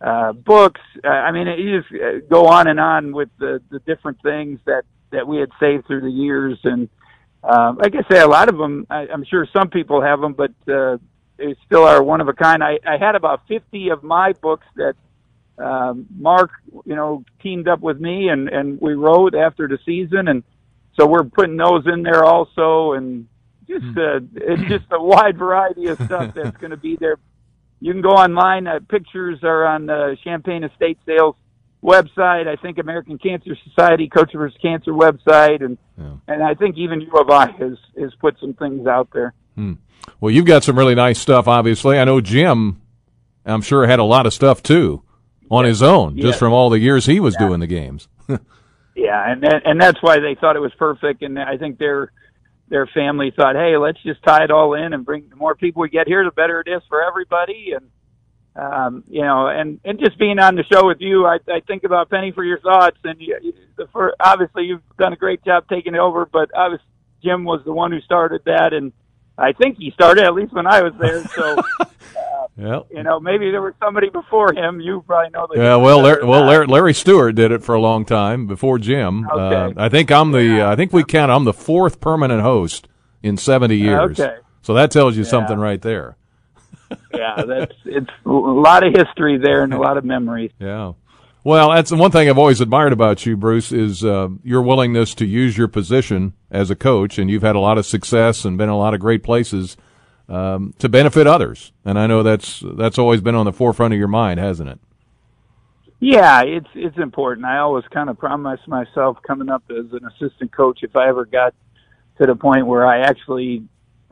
S6: uh, books. Uh, I mean, you just uh, go on and on with the the different things that that we had saved through the years and. Um, like I say, a lot of them. I, I'm sure some people have them, but uh, they still are one of a kind. I, I had about 50 of my books that um, Mark, you know, teamed up with me, and and we wrote after the season, and so we're putting those in there also, and just uh, it's just a wide variety of stuff *laughs* that's going to be there. You can go online. Uh, pictures are on the Champagne Estate Sales website. I think American Cancer Society, Coach versus Cancer website, and
S2: Yeah.
S6: and I think even U of I has has put some things out there.
S2: Well, you've got some really nice stuff. Obviously, I know Jim. I'm sure had a lot of stuff too on his own,
S6: Yeah.
S2: just from all the years he was doing the games. *laughs*
S6: Yeah, and that, and that's why they thought it was perfect. And I think their their family thought, hey, let's just tie it all in and bring the more people we get here, the better it is for everybody. And um, you know, and and just being on the show with you, I, I think about Penny for your thoughts. And you, you- the for obviously you've done a great job taking it over, but obviously Jim was the one who started that, and I think he started at least when I was there. So *laughs*
S2: Yeah.
S6: you know, maybe there was somebody before him. You probably know that.
S2: Yeah, well, Larry, well, Larry, Larry Stewart did it for a long time before Jim. Uh,
S6: Okay.
S2: I think I'm the. I think we count. I'm the fourth permanent host in 70 years.
S6: Okay.
S2: So that tells you something right there. *laughs*
S6: yeah, that's it's a lot of history there and a lot of memories. *laughs*
S2: Yeah. Well, that's one thing I've always admired about you, Bruce, is uh, your willingness to use your position as a coach, and you've had a lot of success and been in a lot of great places um, to benefit others. And I know that's that's always been on the forefront of your mind, hasn't it?
S6: Yeah, it's it's important. I always kind of promised myself coming up as an assistant coach if I ever got to the point where I actually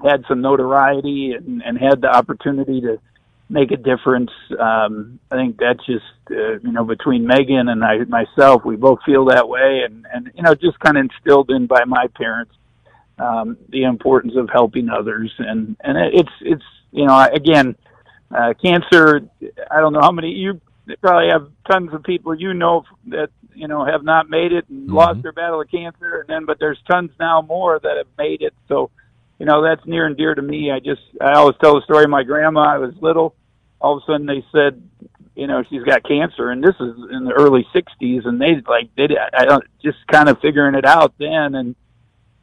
S6: had some notoriety and, and had the opportunity to make a difference. Um, I think that's just uh, you know between Megan and I myself, we both feel that way, and and you know just kind of instilled in by my parents um, the importance of helping others, and and it's it's you know again uh, cancer. I don't know how many you probably have tons of people you know that you know have not made it and
S2: Mhm.
S6: lost their battle of cancer, and then but there's tons now more that have made it. So you know that's near and dear to me. I just I always tell the story of my grandma. I was little. All of a sudden they said, you know, she's got cancer, and this is in the early '60s, and they like they I don't just kind of figuring it out then, and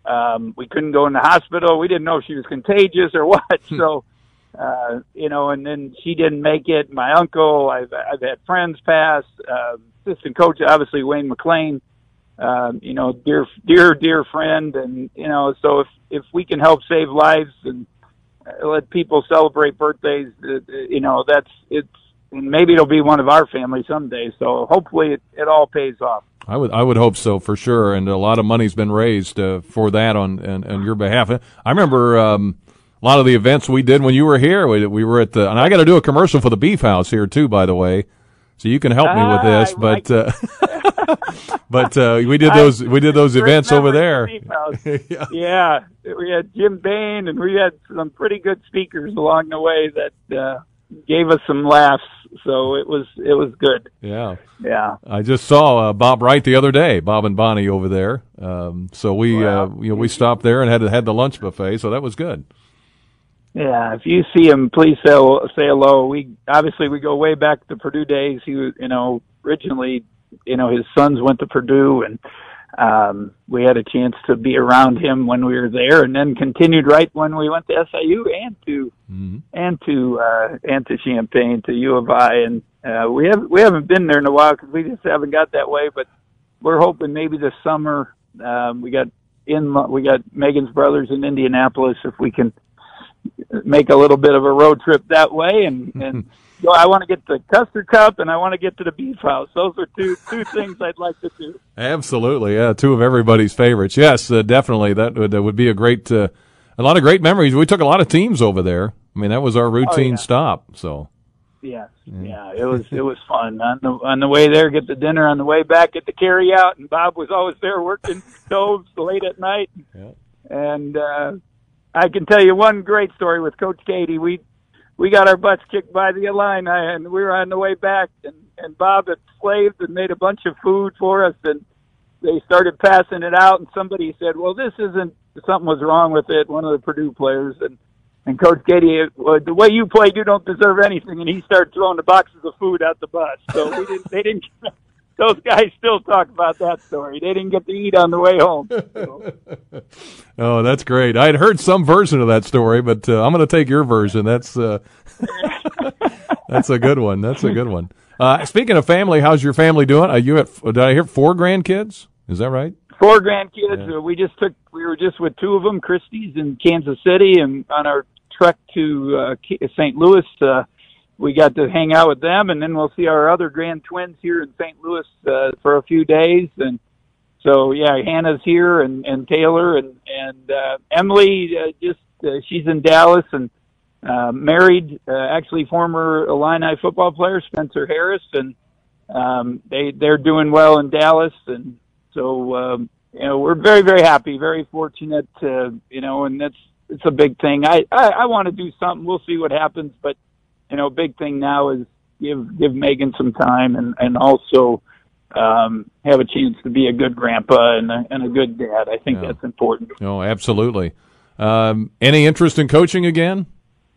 S6: um, we couldn't go in the hospital. We didn't know if she was contagious or what. so, uh, you know, and then she didn't make it. My uncle, I've I've had friends pass. Um, assistant coach, obviously Wayne McClain. Um, you know, dear, dear, dear friend, and you know, so if if we can help save lives and uh, let people celebrate birthdays, uh, uh, you know, that's it's. And maybe it'll be one of our family someday. So hopefully it, it all pays off.
S2: I would I would hope so for sure, and a lot of money's been raised uh, for that on on, on your behalf. I remember um, a lot of the events we did when you were here. We, we were at the, and I got to do a commercial for the Beef House here too, by the way. So you can help me with
S6: Ah,
S2: this, but uh, *laughs* but uh, we did *laughs* those we did those events over there.
S6: the House. *laughs* yeah, we had Jim Bain, and we had some pretty good speakers along the way that uh, gave us some laughs. So it was it was good.
S2: Yeah,
S6: Yeah.
S2: I just saw uh, Bob Wright the other day, Bob and Bonnie over there. Um, so we uh, you know we stopped there and had had the lunch buffet, so that was good.
S6: Yeah, if you see him, please say say hello. We obviously we go way back to Purdue days. He was, you know, originally, you know, his sons went to Purdue, and um, we had a chance to be around him when we were there, and then continued right when we went to SIU and to
S2: hmm
S6: and to uh, and to Champaign to U of I, and uh, we have we haven't been there in a while because we just haven't got that way. But we're hoping maybe this summer um, we got in we got Megan's brothers in Indianapolis if we can make a little bit of a road trip that way and and *laughs* so I want to get to Custard Cup and I want to get to the Beef House. Those are two two things I'd like to do. *laughs*
S2: Absolutely, yeah, two of everybody's favorites. Yes, uh, definitely. That would that would be a great, uh, a lot of great memories. We took a lot of teams over there. I mean, that was our routine
S6: yeah.
S2: stop. So
S6: Yes, yeah, it was it was fun on the on the way there. Get the dinner on the way back. Get the carry out, and Bob was always there working *laughs* stoves late at night.
S2: Yeah.
S6: And uh, I can tell you one great story with Coach Keady. We we got our butts kicked by the Illini, and we were on the way back, and and Bob had slaved and made a bunch of food for us, and they started passing it out, and somebody said, "Well, this isn't something was wrong with it." One of the Purdue players, and and Coach Keady, well, the way you played, you don't deserve anything. And he started throwing the boxes of food out the bus. So we didn't. They didn't. *laughs* Those guys still talk about that story. They didn't get to eat on the way home. So, *laughs*
S2: Oh, that's great. I had heard some version of that story, but uh, I'm going to take your version. That's uh, *laughs* that's a good one. That's a good one. Uh, speaking of family, how's your family doing? Are you at? Did I hear four grandkids? Is that right?
S6: four grandkids.
S2: Yeah.
S6: We just took. We were just with two of them, Christie's in Kansas City, and on our trek to uh, St. Louis, uh, we got to hang out with them, and then we'll see our other grand twins here in St. Louis uh, for a few days, and so yeah, Hannah's here, and and Taylor, and and uh, Emily uh, just uh, she's in Dallas and. Uh, married, uh, actually former Illini football player Spencer Harris, and um, they they're doing well in Dallas, and so um, you know we're very very happy, very fortunate, uh, you know, and that's it's a big thing. I I, I want to do something. We'll see what happens, but you know, big thing now is give give Megan some time, and and also um, have a chance to be a good grandpa and a, and a good dad. I think
S2: Yeah.
S6: that's important.
S2: Oh, absolutely. Um, any interest in coaching again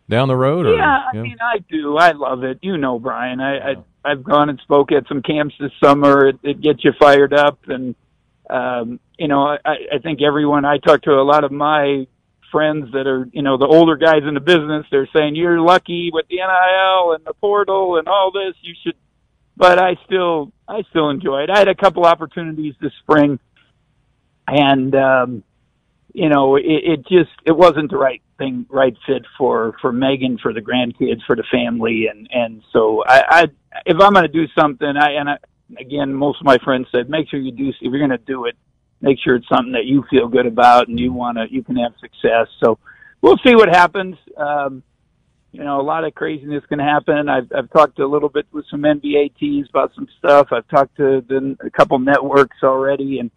S2: down the road? Or,
S6: Yeah, I mean, I do. I love it. You know, Brian. I, I I've gone and spoke at some camps this summer. It, it gets you fired up, and um, you know, I, I think everyone. I talk to a lot of my friends that are, you know, the older guys in the business. They're saying you're lucky with the NIL and the portal and all this. You should, but I still, I still enjoy it. I had a couple opportunities this spring, and um, you know, it, it just it wasn't the right thing, right fit for for Megan, for the grandkids, for the family, and and so I, I if I'm going to do something, I and I, again, most of my friends said, make sure you do if you're going to do it, make sure it's something that you feel good about and you want to you can have success. So we'll see what happens. Um, you know, a lot of craziness can happen. I've I've talked a little bit with some NBA teams about some stuff. I've talked to the, a couple networks already, and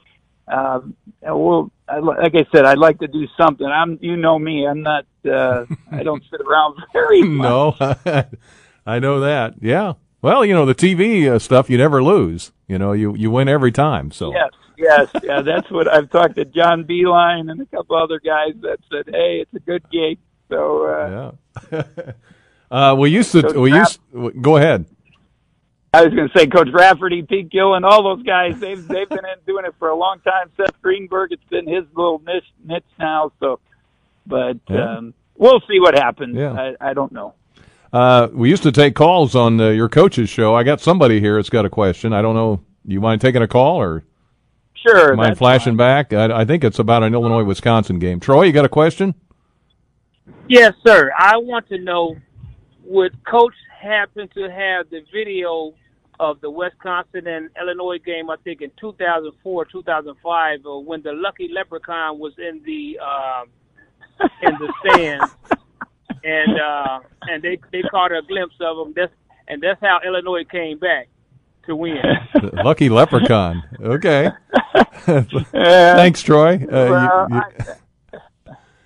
S6: um, well, I, like I said, I'd like to do something. I'm, you know me, I'm not, uh, I don't *laughs* sit around very much.
S2: No, *laughs* I know that. Yeah. Well, you know the TV uh, stuff, you never lose. You know, you you win every time. So
S6: Yes, yes, yeah. That's what I've talked to John Beilein and a couple other guys that said, "Hey, it's a good gig." So uh,
S2: yeah. *laughs* uh, we used to.
S6: Coach
S2: We used. Go ahead.
S6: I was going to say, Coach Raftery, Pete Gillen, all those guys, they've they've been in, doing it for a long time. Seth Greenberg, it's been his little niche, niche now. So, but
S2: Yeah.
S6: um, we'll see what happens.
S2: Yeah.
S6: I, I don't know.
S2: Uh, we used to take calls on uh, your coach's show. I got somebody here that's got a question. I don't know. You mind taking a call or
S6: Sure.
S2: mind flashing
S6: fine.
S2: back? I, I think it's about an Illinois Wisconsin game. Troy, you got a question?
S7: Yes, sir. I want to know would Coach happen to have the video of the Wisconsin and Illinois game? I think in 2004, 2005, uh, when the Lucky Leprechaun was in the um, in the stands, *laughs* and uh, and they they caught a glimpse of him. That's and that's how Illinois came back to win. *laughs*
S2: Lucky Leprechaun. Okay. *laughs* Thanks, Troy. Uh, you-
S6: Well,
S2: you-
S6: I-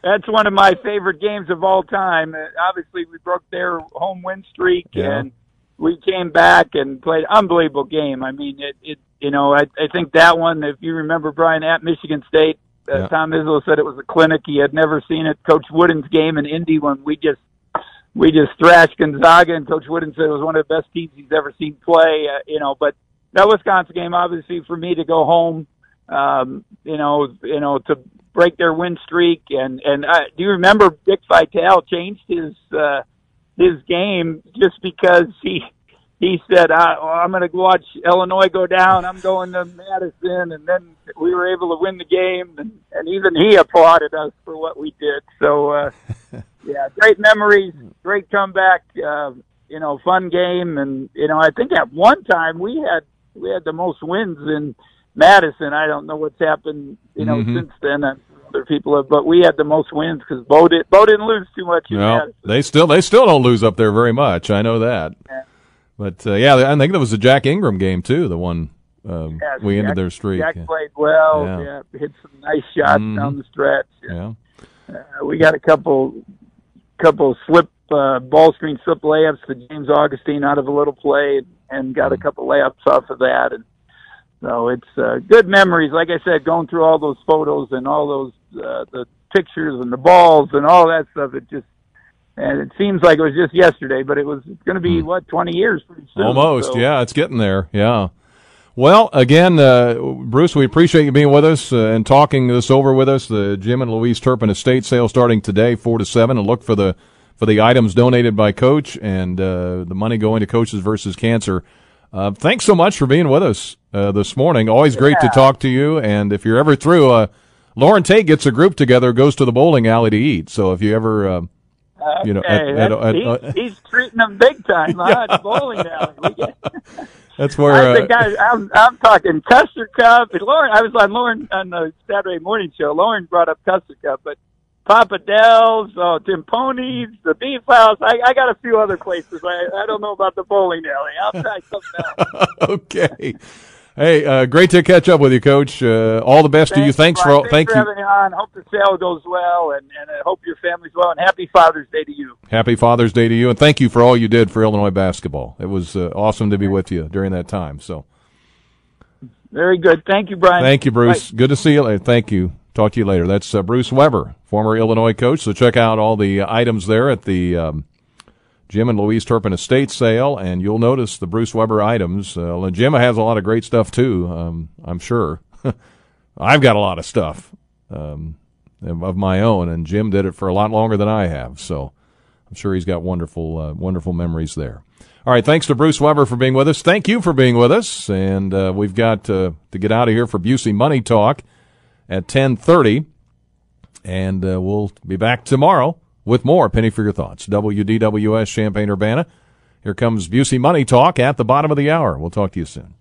S6: that's one of my favorite games of all time. Uh, obviously, we broke their home win streak,
S2: Yeah.
S6: and we came back and played an unbelievable game. I mean, it, it you know, I, I think that one, if you remember, Brian at Michigan State, uh,
S2: Yeah.
S6: Tom Izzo said it was a clinic. He had never seen it. Coach Wooden's game in Indy when we just we just thrashed Gonzaga, and Coach Wooden said it was one of the best teams he's ever seen play. Uh, you know, but that Wisconsin game, obviously, for me to go home, um, you know, you know, to break their win streak, and and uh, do you remember Dick Vitale changed his uh, his game just because he he said, I, "I'm going to watch Illinois go down. I'm going to Madison," and then we were able to win the game, and, and even he applauded us for what we did. So, uh, *laughs* yeah, great memories, great comeback. Uh, you know, fun game, and you know, I think at one time we had we had the most wins in Madison. I don't know what's happened, you know,
S2: Mhm.
S6: since then. Other people have, but we had the most wins because Bo did Bo didn't lose too much in
S2: No,
S6: Madison.
S2: they still they still don't lose up there very much. I know that.
S6: Yeah.
S2: But uh, yeah, I think that was the Jack Ingram game too. The one um, we ended their streak.
S6: Jack
S2: yeah.
S6: played well.
S2: Yeah.
S6: Hit some nice shots
S2: Mhm.
S6: down the stretch.
S2: yeah.
S6: Uh, we got a couple, couple slip uh, ball screen slip layups to James Augustine out of a little play, and got
S2: Mm-hmm.
S6: a couple layups off of that. And so it's uh, good memories. Like I said, going through all those photos and all those uh, the pictures and the balls and all that stuff. It just and it seems like it was just yesterday, but it was going to be what twenty years pretty soon.
S2: Almost,
S6: So-
S2: yeah, it's getting there. Yeah. Well, again, uh, Bruce, we appreciate you being with us uh, and talking this over with us. The Jim and Louise Turpin estate sale starting today, four to seven, and look for the for the items donated by Coach and uh, the money going to Coaches versus Cancer. Uh, thanks so much for being with us uh, this morning. Always great to talk to you. And if you're ever through, uh, Loren Tate gets a group together, goes to the bowling alley to eat. So if you ever, uh, you know, at-
S6: Okay,
S2: at- at-
S6: he's, he's treating them big time. *laughs* Huh? It's bowling alley. *laughs*
S2: That's where
S6: I
S2: uh,
S6: think I, I'm, I'm talking Custard Cup. And Loren, I was on Loren on the Saturday morning show. Loren brought up Custard Cup, but Papa Del's, oh, Timpone's, the Beef House. I, I got a few other places. I, I don't know about the bowling alley. I'll try something else. *laughs*
S2: okay. Hey, uh, great to catch up with you, Coach. Uh, all the best to you. Thanks for all, thank
S6: for
S2: you.
S6: having me on. Hope the sale goes well, and, and I hope your family's well. And happy Father's Day to you.
S2: Happy Father's Day to you, and thank you for all you did for Illinois basketball. It was uh, awesome to be with you during that time. So,
S6: Very good. Thank you, Brian.
S2: thank you, Bruce. Good to see you. Thank you. Talk to you later. That's uh, Bruce Weber, former Illinois coach. So check out all the items there at the um, Jim and Louise Turpin estate sale, and you'll notice the Bruce Weber items. Uh, Jim has a lot of great stuff too. Um, I'm sure. *laughs* I've got a lot of stuff. Um, of my own, and Jim did it for a lot longer than I have. So I'm sure he's got wonderful, uh, wonderful memories there. All right, thanks to Bruce Weber for being with us. Thank you for being with us, and uh, we've got uh, to get out of here for Busey Money Talk at 10:30, and uh, we'll be back tomorrow with more Penny for Your Thoughts. WDWS Champaign Urbana. Here comes Busey Money Talk at the bottom of the hour. We'll talk to you soon.